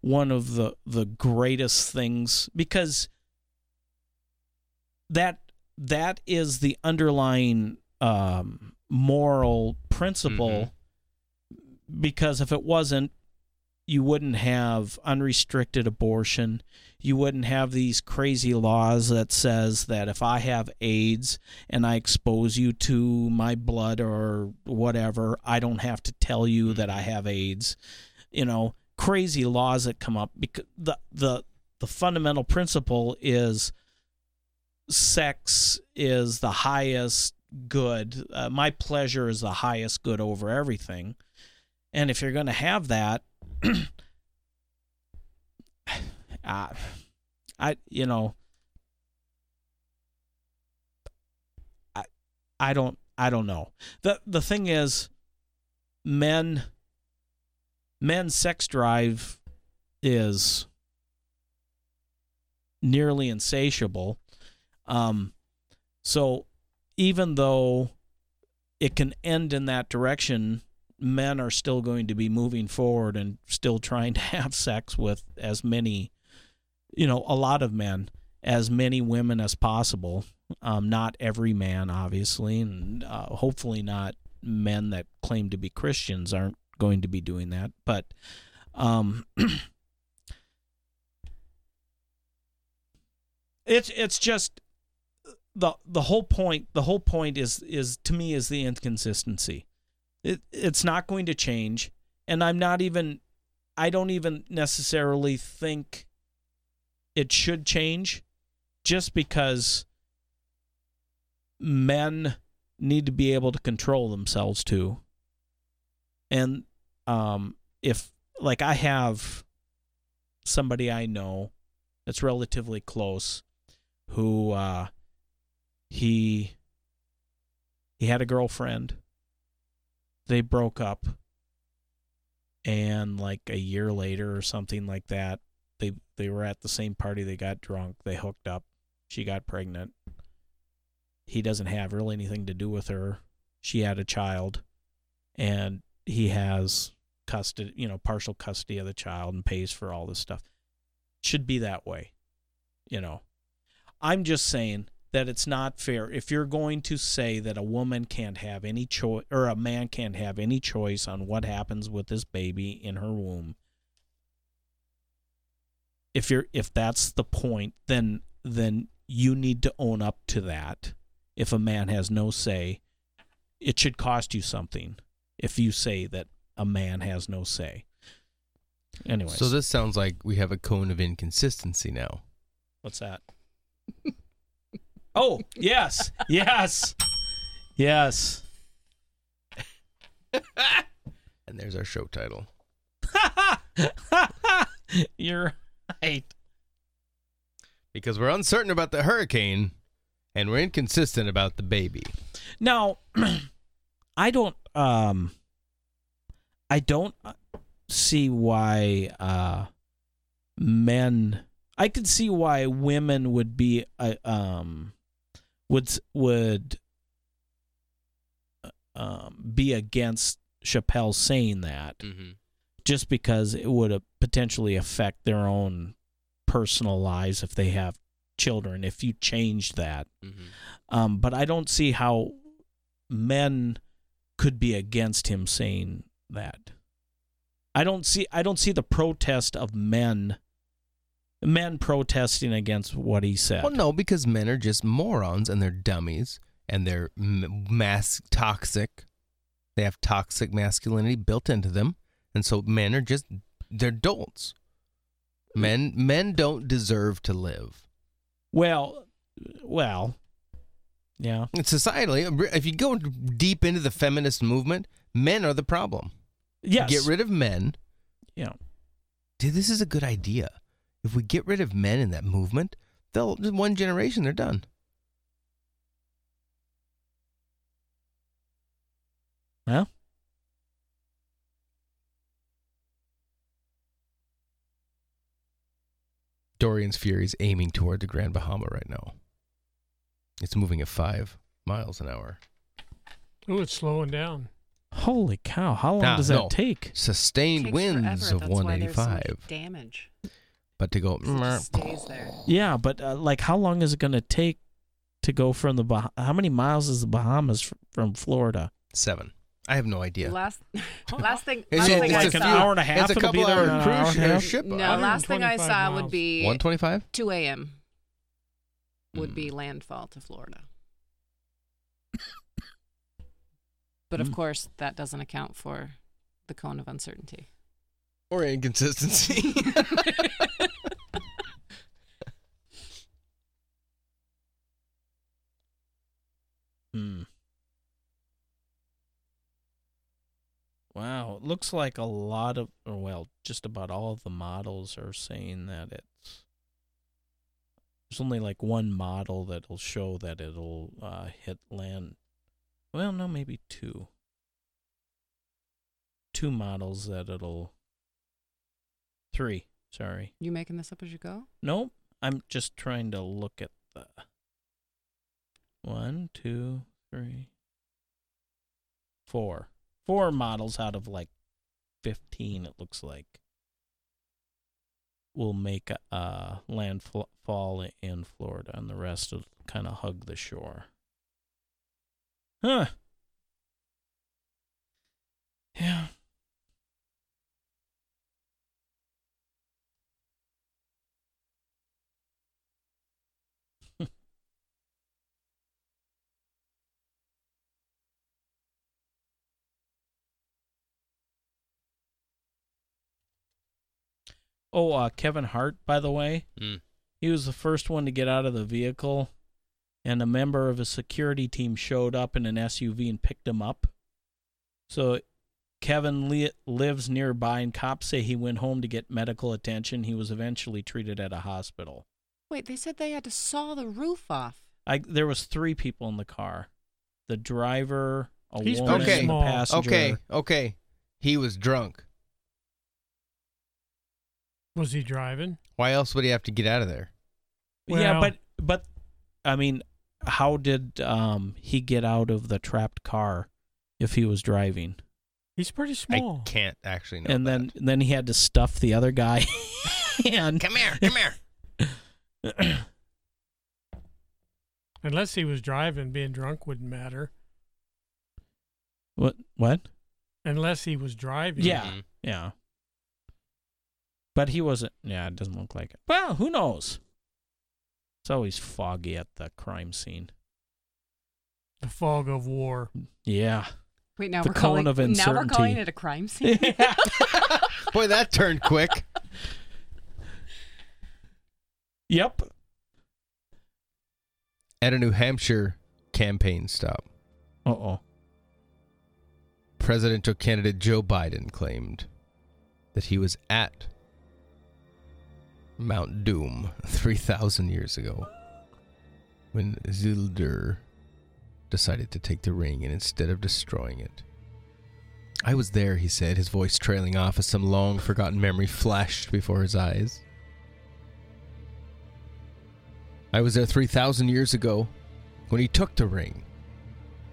one of the the greatest things because that that is the underlying um, moral principle. Because if it wasn't, you wouldn't have unrestricted abortion. You wouldn't have these crazy laws that says that if I have AIDS and I expose you to my blood or whatever, I don't have to tell you that I have AIDS. You know, crazy laws that come up because the the the fundamental principle is sex is the highest good. Uh, my pleasure is the highest good over everything. And if you're going to have that, uh, I you know I I don't I don't know. The the thing is men men's sex drive is nearly insatiable. Um so even though it can end in that direction, men are still going to be moving forward and still trying to have sex with as many, you know, a lot of men, as many women as possible. Um, not every man, obviously, and uh, hopefully not men that claim to be Christians aren't going to be doing that. But um, it's it's just the the whole point. The whole point is is to me is the inconsistency. It it's not going to change, and I'm not even. I don't even necessarily think it should change, just because men need to be able to control themselves too. And um, if like I have somebody I know that's relatively close who uh, he he had a girlfriend they broke up and like a year later or something like that they were at the same party they got drunk they hooked up she got pregnant. He doesn't have really anything to do with her. She had a child and he has custody you know partial custody of the child and pays for all this stuff. Should be that way you know. I'm just saying that it's not fair. If you're going to say that a woman can't have any choice or a man can't have any choice on what happens with this baby in her womb if you're if that's the point then then you need to own up to that if a man has no say it should cost you something if you say that a man has no say Anyway. So this sounds like we have a cone of inconsistency now. what's that oh yes yes yes And there's our show title. you're right Because we're uncertain about the hurricane and we're inconsistent about the baby. Now, I don't um I don't uh, see why uh men I could see why women would be uh, um would would uh, um be against Chappelle saying that Mm-hmm. Just because it would uh, potentially affect their own personal lives if they have children if you change that um, but I don't see how men could be against him saying that. I don't see I don't see the protest of men men protesting against what he said. Well, no, because men are just morons and they're dummies and they're mass toxic. They have toxic masculinity built into them, and so men are just they're dolts. Men men don't deserve to live. Well, well, yeah. And societally, if you go deep into the feminist movement, men are the problem. Yes. Get rid of men. Yeah. Dude, this is a good idea. If we get rid of men in that movement, they'll just one generation they're done. Well, Dorian's Fury is aiming toward the Grand Bahama right now. It's moving at five miles an hour. Oh, it's slowing down. holy cow! How long Ah, does that no. take? Sustained Takes winds forever. of That's why there's so much 185. damage. But to go, It just stays there. Yeah, but uh, like, how long is it going to take to go from the bah- How many miles is the Bahamas fr- from Florida? seven. I have no idea. Last last thing. It's last a- thing it's I a saw. few- Hour and a half It's a be couple there, hour an cruise hour and a ship- No, last thing I 125 saw would be 125? 2 a.m. would Hmm. be landfall to Florida. But of Hmm. course, that doesn't account for the cone of uncertainty. Or inconsistency. Hmm. Wow, it looks like a lot of, or well, just about all of the models are saying that it's. There's only like one model that'll show that it'll uh, hit land. Well, no, maybe two. Two models that it'll. Three, sorry. You making this up as you go? Nope. I'm just trying to look at the one, two, three, four. Four models out of like 15, it looks like, will make a uh, landfall in Florida, and the rest will kind of hug the shore. Huh. Yeah. Oh, uh, Kevin Hart, by the way, Mm. he was the first one to get out of the vehicle, and a member of a security team showed up in an SUV and picked him up. So Kevin li- lives nearby, and cops say he went home to get medical attention. He was eventually treated at a hospital. Wait, they said they had to saw the roof off. I there was three people in the car, the driver, a He's woman, okay. and the passenger. Okay. Okay. He was drunk. Was he driving? Why else would he have to get out of there? yeah, Well- but but I mean, how did um he get out of the trapped car if he was driving? He's pretty small. I can't actually know. and then then he had to stuff the other guy. and come here, come here. Unless he was driving, being drunk wouldn't matter. What? What? Unless he was driving. Yeah, yeah. But he wasn't. Yeah, it doesn't look like it. Well, who knows? It's always foggy at the crime scene. The fog of war. Yeah. Wait, now The we're calling of now we're calling it a crime scene. Boy, that turned quick. Yep. At a New Hampshire campaign stop, Uh oh. presidential candidate Joe Biden claimed that he was at Mount Doom 3,000 years ago when Isildur decided to take the ring and instead of destroying it. I was there, he said, his voice trailing off as some long forgotten memory flashed before his eyes. I was there 3,000 years ago when he took the ring.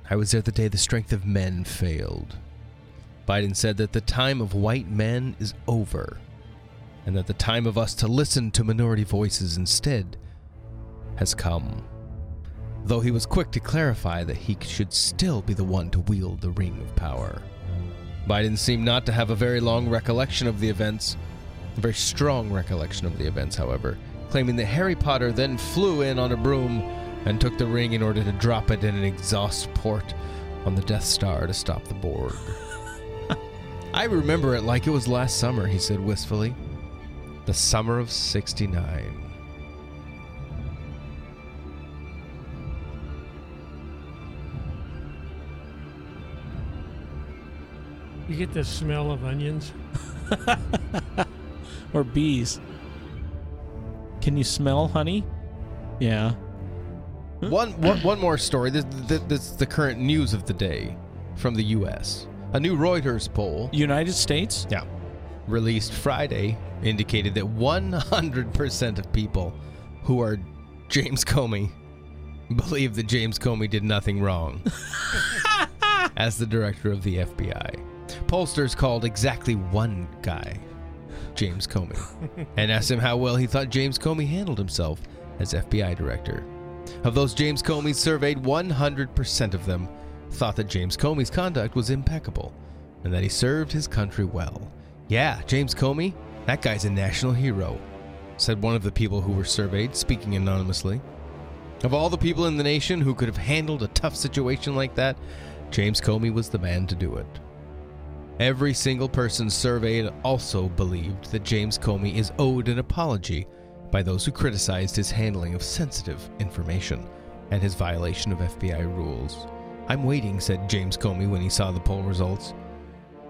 I was there the day the strength of men failed. Biden said that the time of white men is over, and that the time of us to listen to minority voices instead has come. Though he was quick to clarify that he should still be the one to wield the ring of power. Biden seemed not to have a very long recollection of the events, a very strong recollection of the events, however, claiming that Harry Potter then flew in on a broom and took the ring in order to drop it in an exhaust port on the Death Star to stop the Borg. I remember it like it was last summer, he said wistfully. The summer of 69. You get the smell of onions. or bees. Can you smell honey? Yeah. One, one, one more story. This, this, this is the current news of the day from the U.S. A new Reuters poll. United States? Yeah. Released Friday indicated that 100% of people who are James Comey believe that James Comey did nothing wrong as the director of the FBI. Pollsters called exactly one guy James Comey and asked him how well he thought James Comey handled himself as FBI director. Of those James Comey surveyed, 100% of them thought that James Comey's conduct was impeccable and that he served his country well. Yeah, James Comey, that guy's a national hero, said one of the people who were surveyed, speaking anonymously. Of all the people in the nation who could have handled a tough situation like that, James Comey was the man to do it. Every single person surveyed also believed that James Comey is owed an apology by those who criticized his handling of sensitive information and his violation of FBI rules. I'm waiting, said James Comey when he saw the poll results.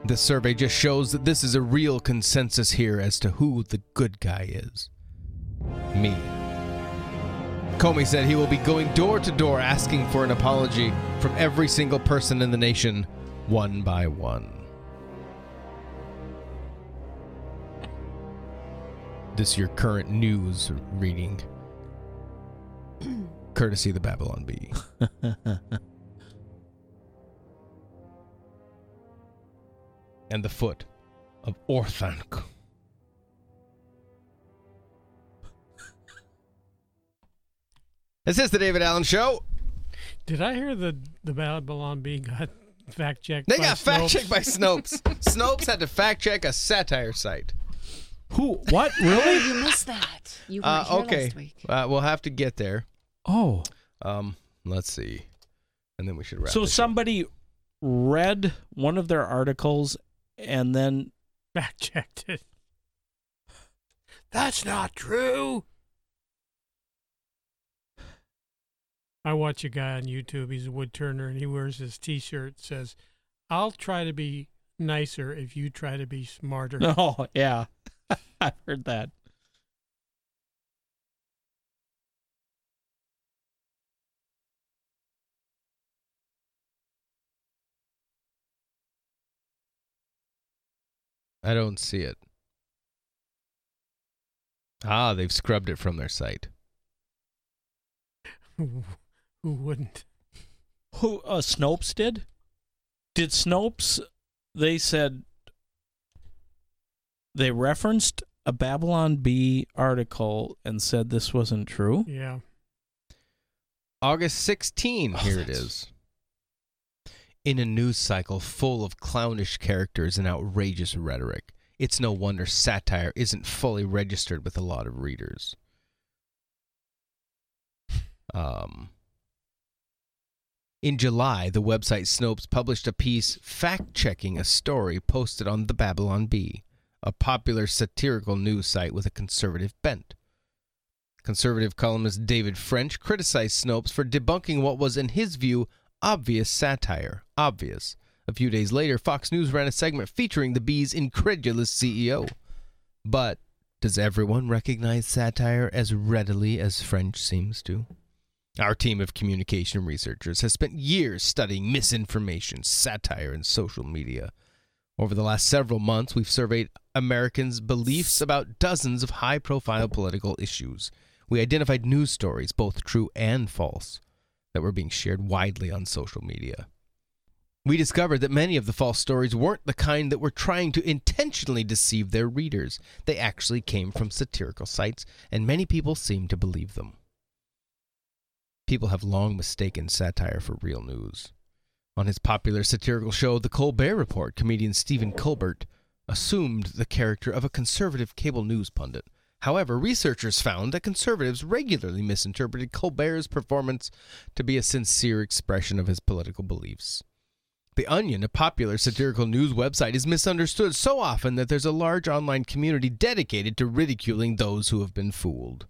This survey just shows that this is a real consensus here as to who the good guy is. Me. Comey said he will be going door to door asking for an apology from every single person in the nation, one by one. This your current news reading, courtesy of the Babylon Bee. and the foot of Orthanc. This is the David Allen Show. Did I hear the the Babylon Bee got fact checked? They by got fact checked by Snopes. Snopes had to fact check a satire site. Who? What? Oh, you missed that. You Uh, weren't here okay, last week. uh, we'll have to get there. Oh, Um, let's see, and then we should wrap. so this up. somebody read one of their articles and then fact checked it. That's not true. I watch a guy on YouTube. He's a wood turner, and he wears his T-shirt says, "I'll try to be nicer if you try to be smarter." Oh, yeah. I've heard that. I don't see it. Ah, they've scrubbed it from their site. Who, who wouldn't? Who uh, Snopes did? Did Snopes? They said they referenced a Babylon Bee article and said this wasn't true. Yeah. August 16, Oh, here it that's- is. In a news cycle full of clownish characters and outrageous rhetoric, it's no wonder satire isn't fully registered with a lot of readers. Um, in July, the website Snopes published a piece fact checking a story posted on the Babylon Bee, a popular satirical news site with a conservative bent. Conservative columnist David French criticized Snopes for debunking what was, in his view, obvious satire. Obvious. A few days later, Fox News ran a segment featuring the Bee's incredulous CEO. But does everyone recognize satire as readily as French seems to? Our team of communication researchers has spent years studying misinformation, satire, and social media. Over the last several months, we've surveyed Americans' beliefs about dozens of high profile political issues. We identified news stories, both true and false, that were being shared widely on social media. We discovered that many of the false stories weren't the kind that were trying to intentionally deceive their readers. They actually came from satirical sites, and many people seemed to believe them. People have long mistaken satire for real news. On his popular satirical show, The Colbert Report, comedian Stephen Colbert assumed the character of a conservative cable news pundit. However, researchers found that conservatives regularly misinterpreted Colbert's performance to be a sincere expression of his political beliefs. The Onion, a popular satirical news website, is misunderstood so often that there's a large online community dedicated to ridiculing those who have been fooled.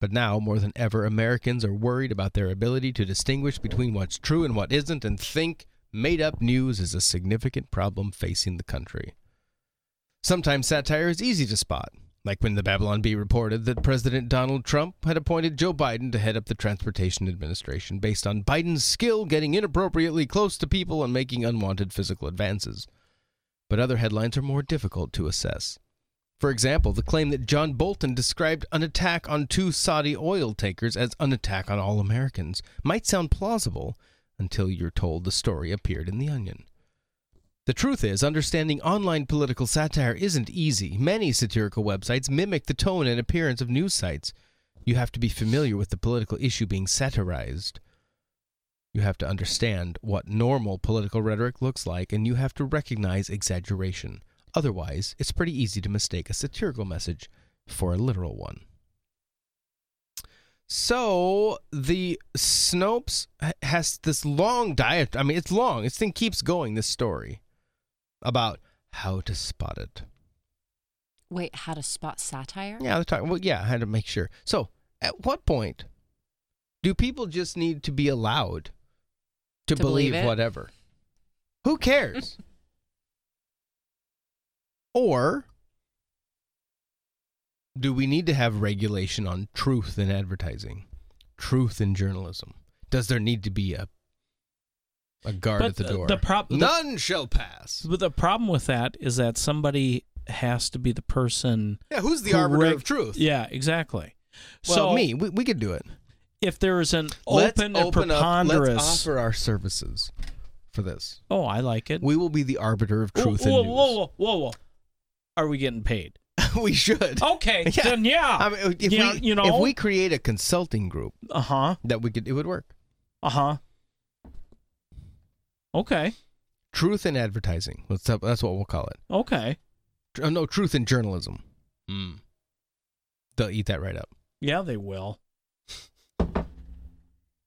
But now, more than ever, Americans are worried about their ability to distinguish between what's true and what isn't and think made up news is a significant problem facing the country. Sometimes satire is easy to spot, like when the Babylon Bee reported that President Donald Trump had appointed Joe Biden to head up the Transportation Administration based on Biden's skill getting inappropriately close to people and making unwanted physical advances. But other headlines are more difficult to assess. For example, the claim that John Bolton described an attack on two Saudi oil takers as an attack on all Americans might sound plausible until you're told the story appeared in The Onion. The truth is, understanding online political satire isn't easy. Many satirical websites mimic the tone and appearance of news sites. You have to be familiar with the political issue being satirized. You have to understand what normal political rhetoric looks like, and you have to recognize exaggeration. Otherwise, it's pretty easy to mistake a satirical message for a literal one. So the Snopes has this long diet. I mean, it's long. This thing keeps going. This story about how to spot it. Wait, how to spot satire? Yeah, they're talking. Well, yeah, I had to make sure. So, at what point do people just need to be allowed to, To believe believe, whatever? Who cares? or do we need to have regulation on truth in advertising, truth in journalism? Does there need to be a a guard But at the the- door? the prob- the- None shall pass. But the problem with that is that somebody has to be the person. Yeah, who's the who arbiter of truth? Yeah, exactly. Well, so me, we, we could do it. if there is an Let's open and open up. preponderous, Let's offer our services for this. oh, I like it. We will be the arbiter of truth whoa, in news. whoa, whoa, whoa, whoa! Are we getting paid? we should. Okay, then yeah. I mean, if you, we know, you know, if we create a consulting group, uh huh, that we could, it would work. uh huh. Okay, Truth in advertising. Let's That's that's what we'll call it. okay, Tr- oh, no, truth in journalism. Mm. They'll eat that right up. yeah, they will.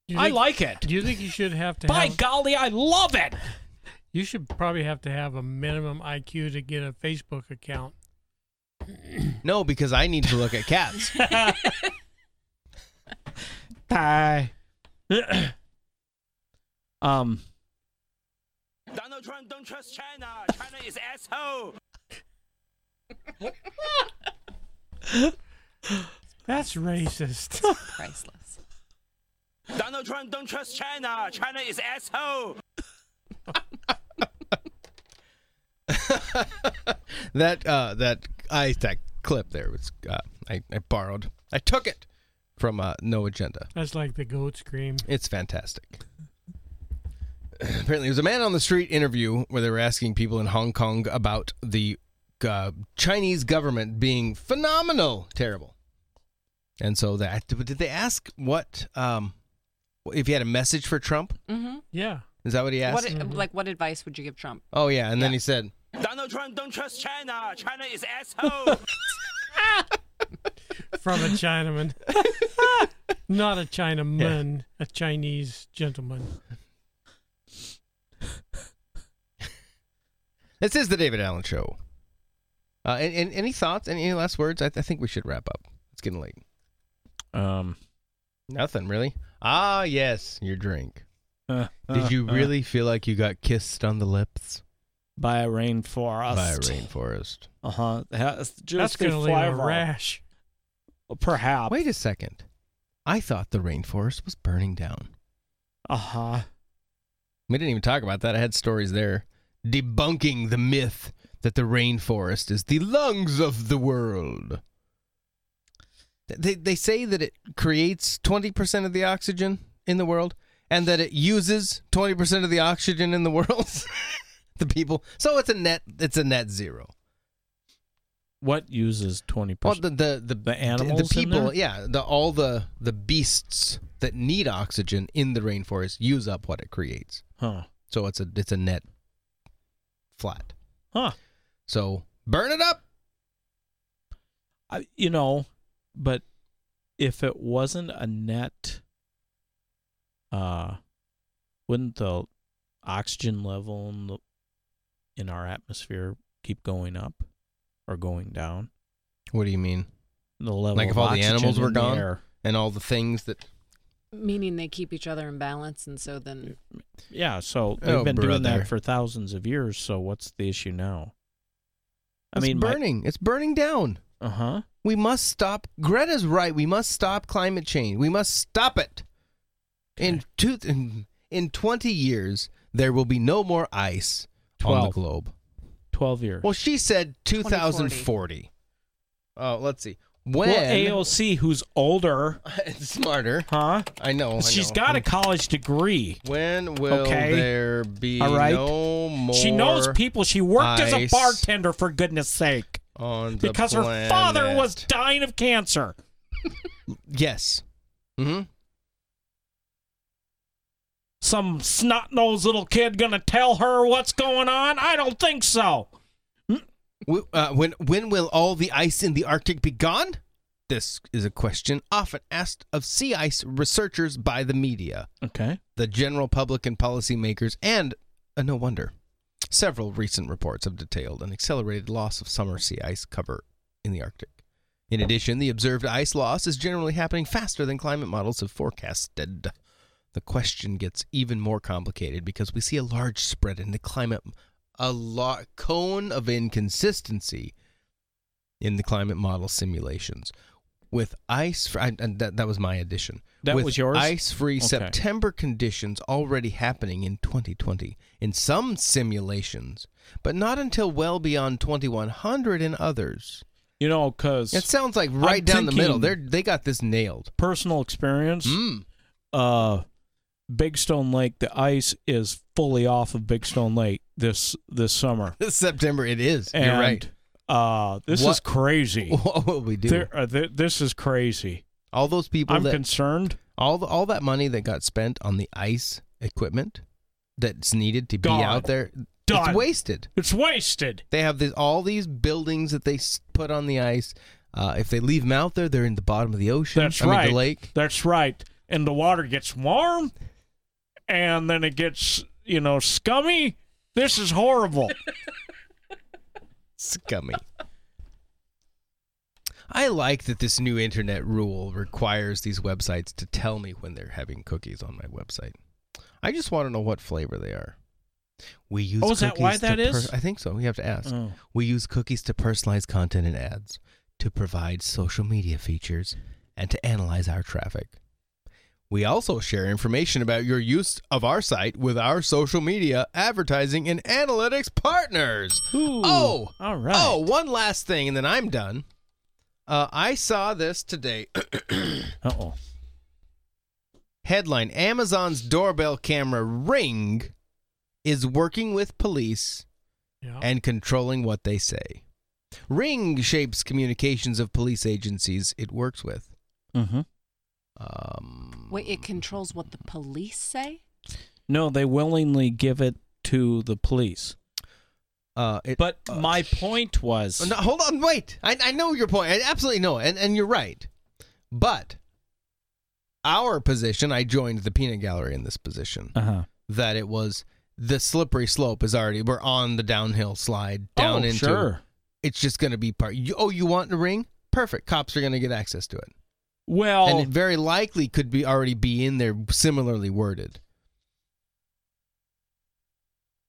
You I think- like it. Do you think you should have to By have, golly, I love it. You should probably have to have a minimum IQ to get a Facebook account. No, because I need to look at cats. Bye. um. Donald Trump don't trust China. China is asshole. That's racist. Priceless. Donald Trump don't trust China. China is asshole. that uh, that I that clip there was uh, I, I borrowed. I took it from uh, No Agenda. That's like the goat scream. It's fantastic. Apparently, there was a man on the street interview where they were asking people in Hong Kong about the uh, Chinese government being phenomenal, terrible. And so that did they ask what um, if he had a message for Trump? Mm-hmm. Yeah. Is that what he asked? What, Like, what advice would you give Trump? oh yeah, and then he said, Donald Trump don't trust China. China is asshole. From a Chinaman. Not a Chinaman, a Chinese gentleman. "This is the David Allen Show." Uh, and, and any thoughts? Any, any last words? I, I think we should wrap up. It's getting late. Um. Nothing really. Ah, yes, your drink. Uh, Did you uh, uh, really feel like you got kissed on the lips by a rainforest? by a rainforest? Uh huh. That's That's going to leave a rash. Perhaps. Wait a second. I thought the rainforest was burning down. Uh huh. We didn't even talk about that. I had stories there debunking the myth that the rainforest is the lungs of the world. They, they say that it creates 20% of the oxygen in the world and that it uses 20% of the oxygen in the world. the people. So it's a net it's a net zero. What uses twenty Well, percent? the the the, The animals the people, yeah, the all the the beasts that need oxygen in the rainforest use up what it creates. Huh. So it's a it's a net flat. Huh. So burn it up. I, you know, but if it wasn't a net, uh, wouldn't the oxygen level in the in our atmosphere keep going up or going down? What do you mean? The level like if all the animals were in the gone and all the things that Meaning they keep each other in balance, and so then Yeah, so they've Oh, been doing that for thousands of years. So what's the issue now? I it's mean, my- burning. it's burning down. Uh huh. We must stop. Greta's right. We must stop climate change. We must stop it. In two in, in twenty years, there will be no more ice on the globe. Twelve years. Well, she said 2040. Oh, let's see. When Well, AOC, who's older, smarter, huh? I know. I She's know. got a college degree. When will Okay. there be All right. no more? She knows people. She worked as a bartender, for goodness sake, on because her father was dying of cancer. Yes. Mm-hmm. some snot nosed little kid gonna tell her what's going on? I don't think so. Uh, when when will all the ice in the Arctic be gone? This is a question often asked of sea ice researchers by the media, Okay. the general public, and policymakers, and uh, no wonder. Several recent reports have detailed an accelerated loss of summer sea ice cover in the Arctic. In addition, the observed ice loss is generally happening faster than climate models have forecasted. The question gets even more complicated because we see a large spread in the climate, a lot, cone of inconsistency in the climate model simulations. With ice, and that, that was my addition. That With was yours? Ice-free Okay. September conditions already happening in 2020 in some simulations, but not until well beyond 2100 in others. You know, because It sounds like right down the middle. They're they got this nailed. personal experience. Mm. Uh, Big Stone Lake, the ice is fully off of Big Stone Lake this this summer. This September it is. And, You're right. Uh, this What- is crazy. What will we do? There, uh, th- this is crazy. all those people I'm that concerned. all the, all that money that got spent on the ice equipment that's needed to be Gone. out there, Done. it's wasted. It's wasted. They have this, all these buildings that they put on the ice. Uh, if they leave them out there, they're in the bottom of the ocean. That's I mean, right. the lake. That's right. And the water gets warm, and then it gets you know scummy. This is horrible. Scummy. I like that this new internet rule requires these websites to tell me when they're having cookies on my website. I just want to know what flavor they are. We use Oh, is that why that to is? I think so. We have to ask. Oh. We use cookies to personalize content and ads, to provide social media features, and to analyze our traffic. We also share information about your use of our site with our social media, advertising, and analytics partners. Ooh, oh, all right. Oh, one last thing, and then I'm done. Uh, I saw this today. Uh oh. Headline Amazon's doorbell camera Ring is working with police Yeah. and controlling what they say. Ring shapes communications of police agencies it works with. Mm-hmm. Um, Wait, it controls what the police say? No, they willingly give it to the police. uh, it, But uh, my point was, no, hold on, wait. I, I know your point. I absolutely know, and and you're right. But our position, I joined the peanut gallery in this position. uh-huh. that it was the slippery slope is already we're on the downhill slide down oh, into sure. it's just going to be part you, oh you want the ring perfect cops are going to get access to it Well, and it very likely could be already be in there similarly worded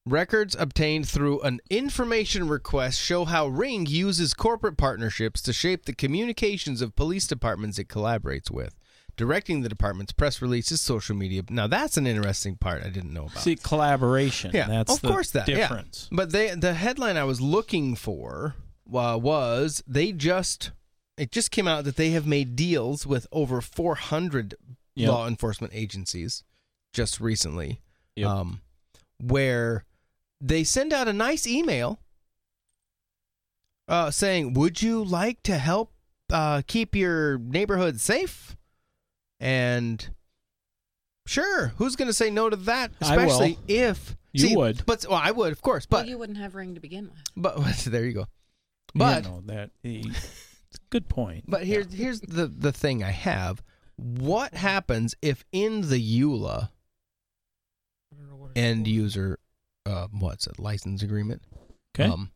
records obtained through an information request show how ring uses corporate partnerships to shape the communications of police departments it collaborates with directing the department's press releases social media now that's an interesting part i didn't know about see collaboration. yeah, that's of the course that yeah. difference. But they the headline I was looking for uh, was they just it just came out that they have made deals with over 400 Yep. law enforcement agencies just recently, Yep. um, where they send out a nice email uh, saying, "Would you like to help uh, keep your neighborhood safe?" And sure, who's going to say no to that? I will. Especially if You see, would. but well, I would, of course, but well, you wouldn't have ring to begin with. but there you go. But You But know, that it's a good point. but here's here's the the thing I have. What happens if in the EULA end user uh, what's it license agreement? Okay. Um,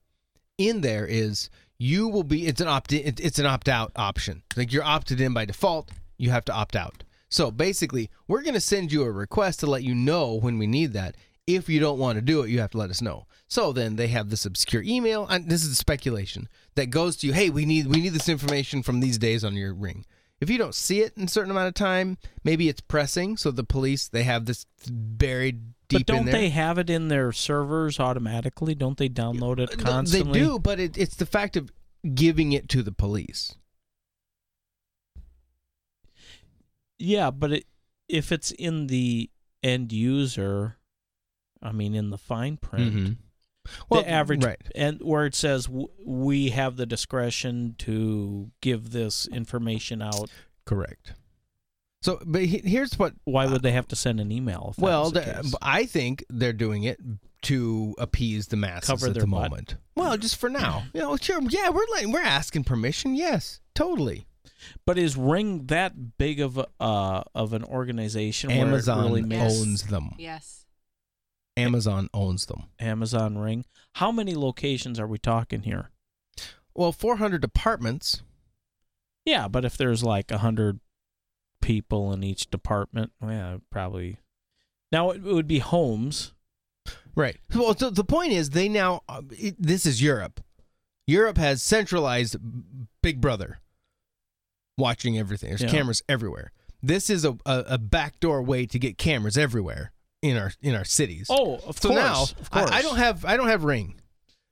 in there is you will be it's an opt in it's an opt out option. Like you're opted in by default, you have to opt out. So basically, we're going to send you a request to let you know when we need that. If you don't want to do it, you have to let us know. So then they have this obscure email, and this is speculation that goes to you. Hey, we need we need this information from these days on your ring. If you don't see it in a certain amount of time, maybe it's pressing. So the police they have this buried deep but don't they have it in their servers automatically? Don't they download it constantly? They do, but it, it's the fact of giving it to the police. Yeah, but it, if it's in the end user, I mean, in the fine print, Mhm. Well, the average right. and where it says w- we have the discretion to give this information out. Correct. So, but he- here's what. Why would they have to send an email? If that Well, was the the- case? I think they're doing it to appease the masses Cover at their the butt. moment. Well, just for now. You know, sure. Yeah, we're letting, we're asking permission. Yes, totally. But is Ring that big of a uh, of an organization? where it Amazon really owns them. Yes. Amazon owns them. Amazon Ring. How many locations are we talking here? Well, 400 apartments. Yeah, but if there's like a hundred people in each department, yeah, probably. Now it would be homes. Right. Well, so the point is, they now. Uh, this is Europe. Europe has centralized Big Brother, watching everything. There's Yeah. cameras everywhere. This is a, a a backdoor way to get cameras everywhere in our in our cities. Oh, of so course, now of I- course. I, don't have I don't have Ring,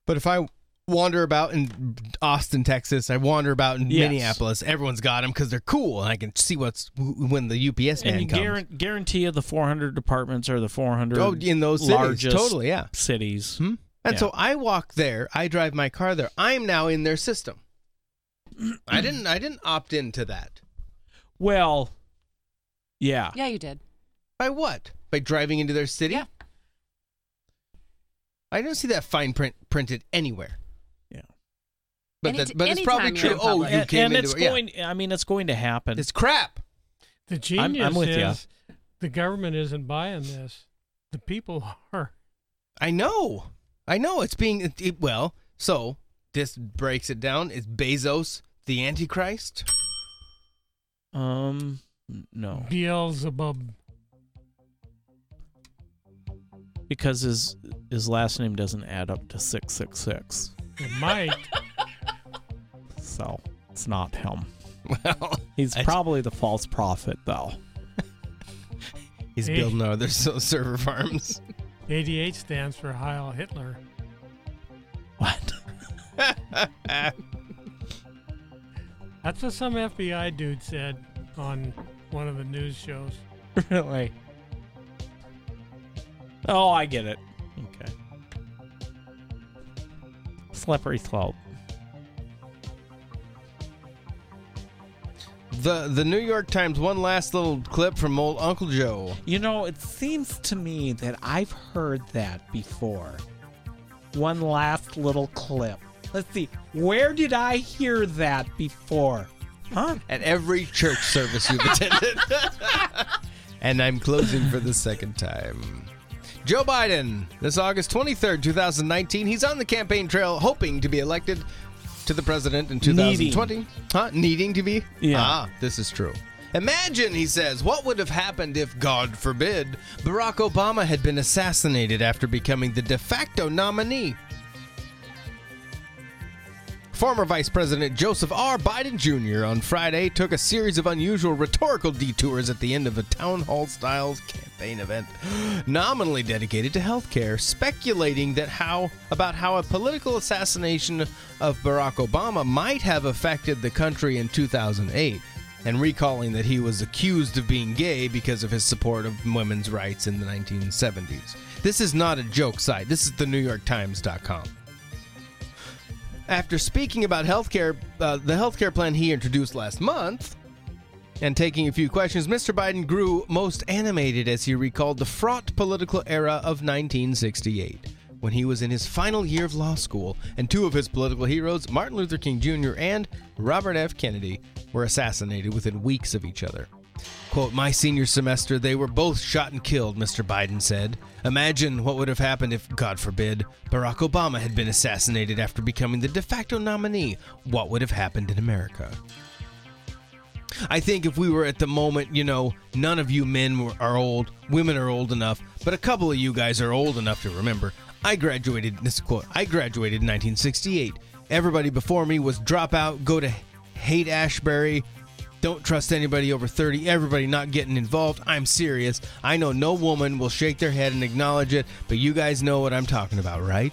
but if I wander about in Austin, Texas, I wander about in Yes. Minneapolis, everyone's got them because they're cool, and I can see what's when the UPS man and you comes. guarantee, guarantee you the 400 departments or the 400 Oh, in those cities, totally, yeah. cities. Hmm? And Yeah. so I walk there. I drive my car there. I'm now in their system. I didn't. I didn't opt into that. Well, yeah. Yeah, you did. By what? By driving into their city? Yeah. I don't see that fine print printed anywhere. Yeah. But Any- that, but it's probably true. Oh, public. you and, came and into it's yeah. going. I mean, it's going to happen. It's crap. The I'm- genius I'm with ya. is the government isn't buying this. The people are. I know. I know. It's being it, it- well. So this breaks it down. Is Bezos the Antichrist? Um, no, Beelzebub. Because his his last name doesn't add up to six six six, It might. so it's not him. Well, He's I- probably the false prophet, though. He's Hey. building other s- server farms. ADH stands for Heil Hitler. What? That's what some FBI dude said on one of the news shows. really? Oh, I get it. Okay. Slippery slope. The the New York Times. One last little clip from old Uncle Joe. You know, it seems to me that I've heard that before. One last little clip. Let's see. Where did I hear that before? Huh? At every church service you've attended. and I'm closing for the second time. Joe Biden, this August 23rd, 2019, he's on the campaign trail hoping to be elected to the president in 2020. Huh? Needing to be? Yeah. Ah, this is true. Imagine, he says, what would have happened if, God forbid, Barack Obama had been assassinated after becoming the de facto nominee. Former Vice President Joseph R. Biden Jr. on Friday took a series of unusual rhetorical detours at the end of a town hall style campaign event nominally dedicated to healthcare, speculating that how about how a political assassination of Barack Obama might have affected the country in 2008 and recalling that he was accused of being gay because of his support of women's rights in the 1970s. This is not a joke site. This is the NewYorkTimes.com. After speaking about healthcare, uh, the healthcare plan he introduced last month, and taking a few questions, Mr. Biden grew most animated as he recalled the fraught political era of 1968, when he was in his final year of law school, and two of his political heroes, Martin Luther King Jr. and Robert F. Kennedy, were assassinated within weeks of each other. Quote, My senior semester, they were both shot and killed, Mr. Biden said. Imagine what would have happened if, God forbid, Barack Obama had been assassinated after becoming the de facto nominee. What would have happened in America? I think if we were at the moment, you know, none of you men are old, women are old enough, but a couple of you guys are old enough to remember. I graduated, this quote, I graduated in 1968. Everybody before me was drop out, go to Haight-Ashbury, don't trust anybody over 30, everybody not getting involved. I'm serious. I know no woman will shake their head and acknowledge it, but you guys know what I'm talking about, right?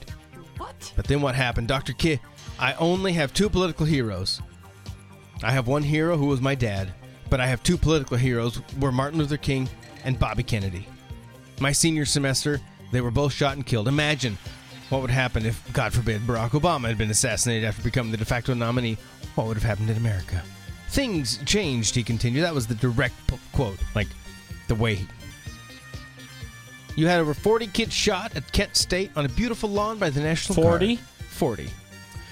What? But then what happened? Dr. King, I only have two political heroes. I have one hero who was my dad, but I have two political heroes were Martin Luther King and Bobby Kennedy. My senior semester, they were both shot and killed. Imagine what would happen if, God forbid, Barack Obama had been assassinated after becoming the de facto nominee. What would have happened in America? Things changed, he continued. That was the direct p- quote, like the way he. You had over 40 kids shot at Kent State on a beautiful lawn by the National Guard. 40? 40.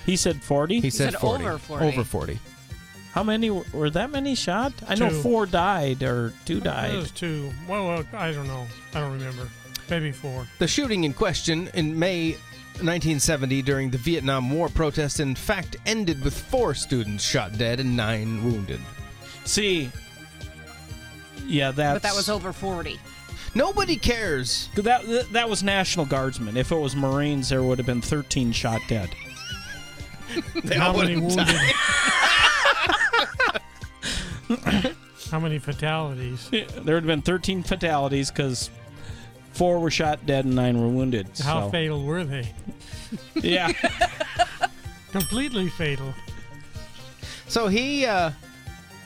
He said 40? He said, 40. Over 40. How many were, were that many shot? I know Two. four died or two It died. was two. Well, well, I don't know. I don't remember. Maybe four. The shooting in question in May 1970 during the Vietnam War protests, in fact, ended with four students shot dead and nine wounded. See, yeah, that's But that was over 40. Nobody cares. That that was National Guardsmen. If it was Marines, there would have been 13 shot dead. They How many wounded? How many fatalities? There would have been 13 fatalities because four were shot dead and nine were wounded. How so- fatal were they? Yeah. Completely fatal. So he uh,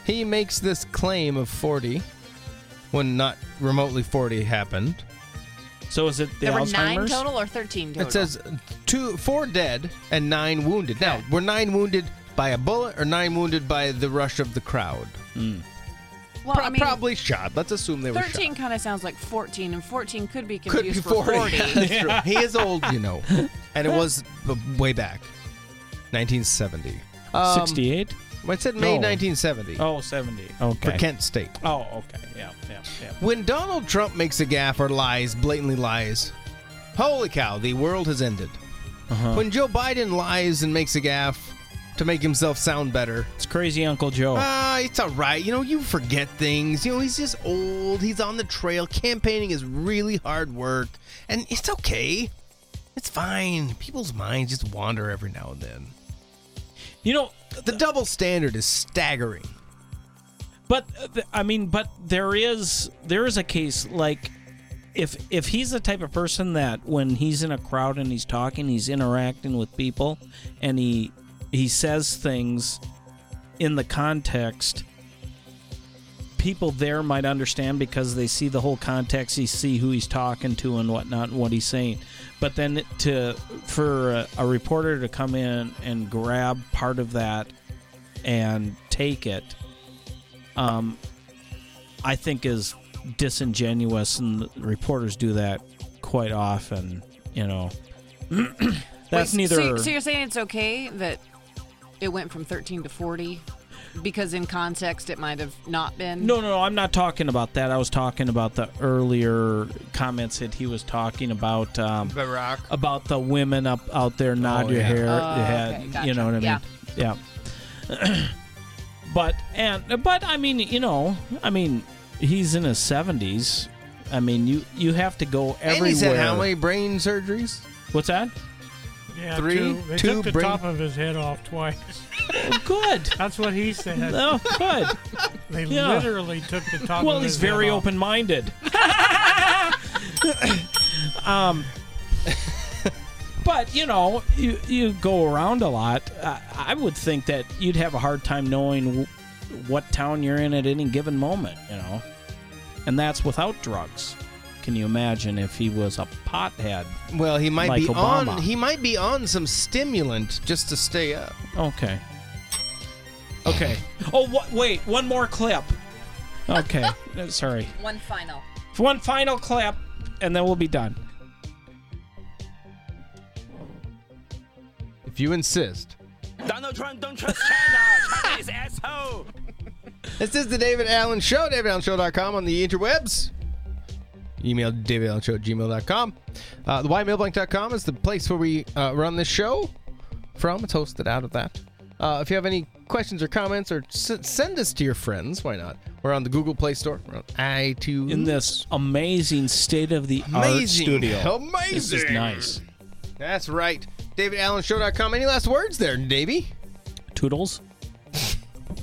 he makes this claim of 40 when not remotely 40 happened. So is it the there were nine Alzheimer's? total or 13 total? It says two, four dead and nine wounded. Now, were nine wounded by a bullet or nine wounded by the rush of the crowd? Hmm. Well, Pro- I mean, probably shot. Let's assume they were 13 kind of sounds like 14, and 14 could be Could confused be for 40. 40. Yeah, that's true. He is old, you know. And it was b- way back. 1970. Um, 68? I said May No. 1970. Oh, 70. Okay. For Kent State. Oh, okay. Yeah, yeah, yeah. When Donald Trump makes a gaffe or lies, blatantly lies, holy cow, the world has ended. Uh-huh. When Joe Biden lies and makes a gaffe to make himself sound better, It's crazy Uncle Joe. ah, it's all right. You know, you forget things. You know, he's just old. He's on the trail. Campaigning is really hard work, and it's okay. It's fine. People's minds just wander every now and then. You know, the double standard is staggering. But uh, I mean, but there is there is a case like if if he's the type of person that when he's in a crowd and he's talking, he's interacting with people, and he he says things in the context people there might understand because they see the whole context they see who he's talking to and whatnot and what he's saying but then to for a, a reporter to come in and grab part of that and take it um, I think is disingenuous, and reporters do that quite often. You know, that's Wait, neither. So, so you're saying it's okay that it went from 13 to 40 because in context it might have not been. no, no, no. I'm not talking about that. I was talking about the earlier comments that he was talking about. Um, Barack. about the women up out there nod Oh, your yeah. hair, Oh, your head. okay, You know what I mean? Yeah. Yeah. but and but I mean, you know, I mean, he's in his 70s. I mean, you you have to go everywhere. And he said how many brain surgeries? What's that? Yeah, Three, two. They two took the brain- top of his head off twice. Oh, good. That's what he said. Oh, good. They Yeah. literally took the top well, of he's very head off. open-minded. um, but you know, you you go around a lot. I, I would think that you'd have a hard time knowing w- what town you're in at any given moment. You know, and that's without drugs. Can you imagine if he was a pothead? Well, he might like be Obama. on. He might be on some stimulant just to stay up. Okay. Okay. Oh, wha- wait, one more clip. Okay, Uh, sorry. One final. One final clip, and then we'll be done. If you insist. Donald Trump don't trust China. China is asshole. This is the David Allen Show. DavidAllenShow.com on the interwebs. Email davidallenshow at gmail.com. Uh, the whitemailblank.com is the place where we uh, run this show from. It's hosted out of that. Uh, if you have any questions or comments, or s- send us to your friends, why not? We're on the Google Play Store. We're on iTunes. In this amazing state of the art Amazing. studio. Amazing. This is nice. That's right. DavidAllenShow.com. Any last words there, Davey? Toodles.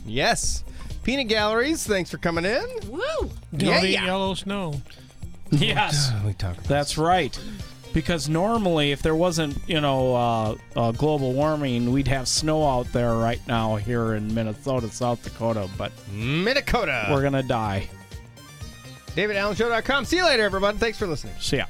Yes. Peanut Galleries, thanks for coming in. Woo! Don't eat yellow snow. Yes. we talk about That's right. Because normally, if there wasn't, you know, uh, uh, global warming, we'd have snow out there right now here in Minnesota, South Dakota. But Minnesota. we're gonna die. DavidAllenShow.com. See you later, everyone. Thanks for listening. See ya.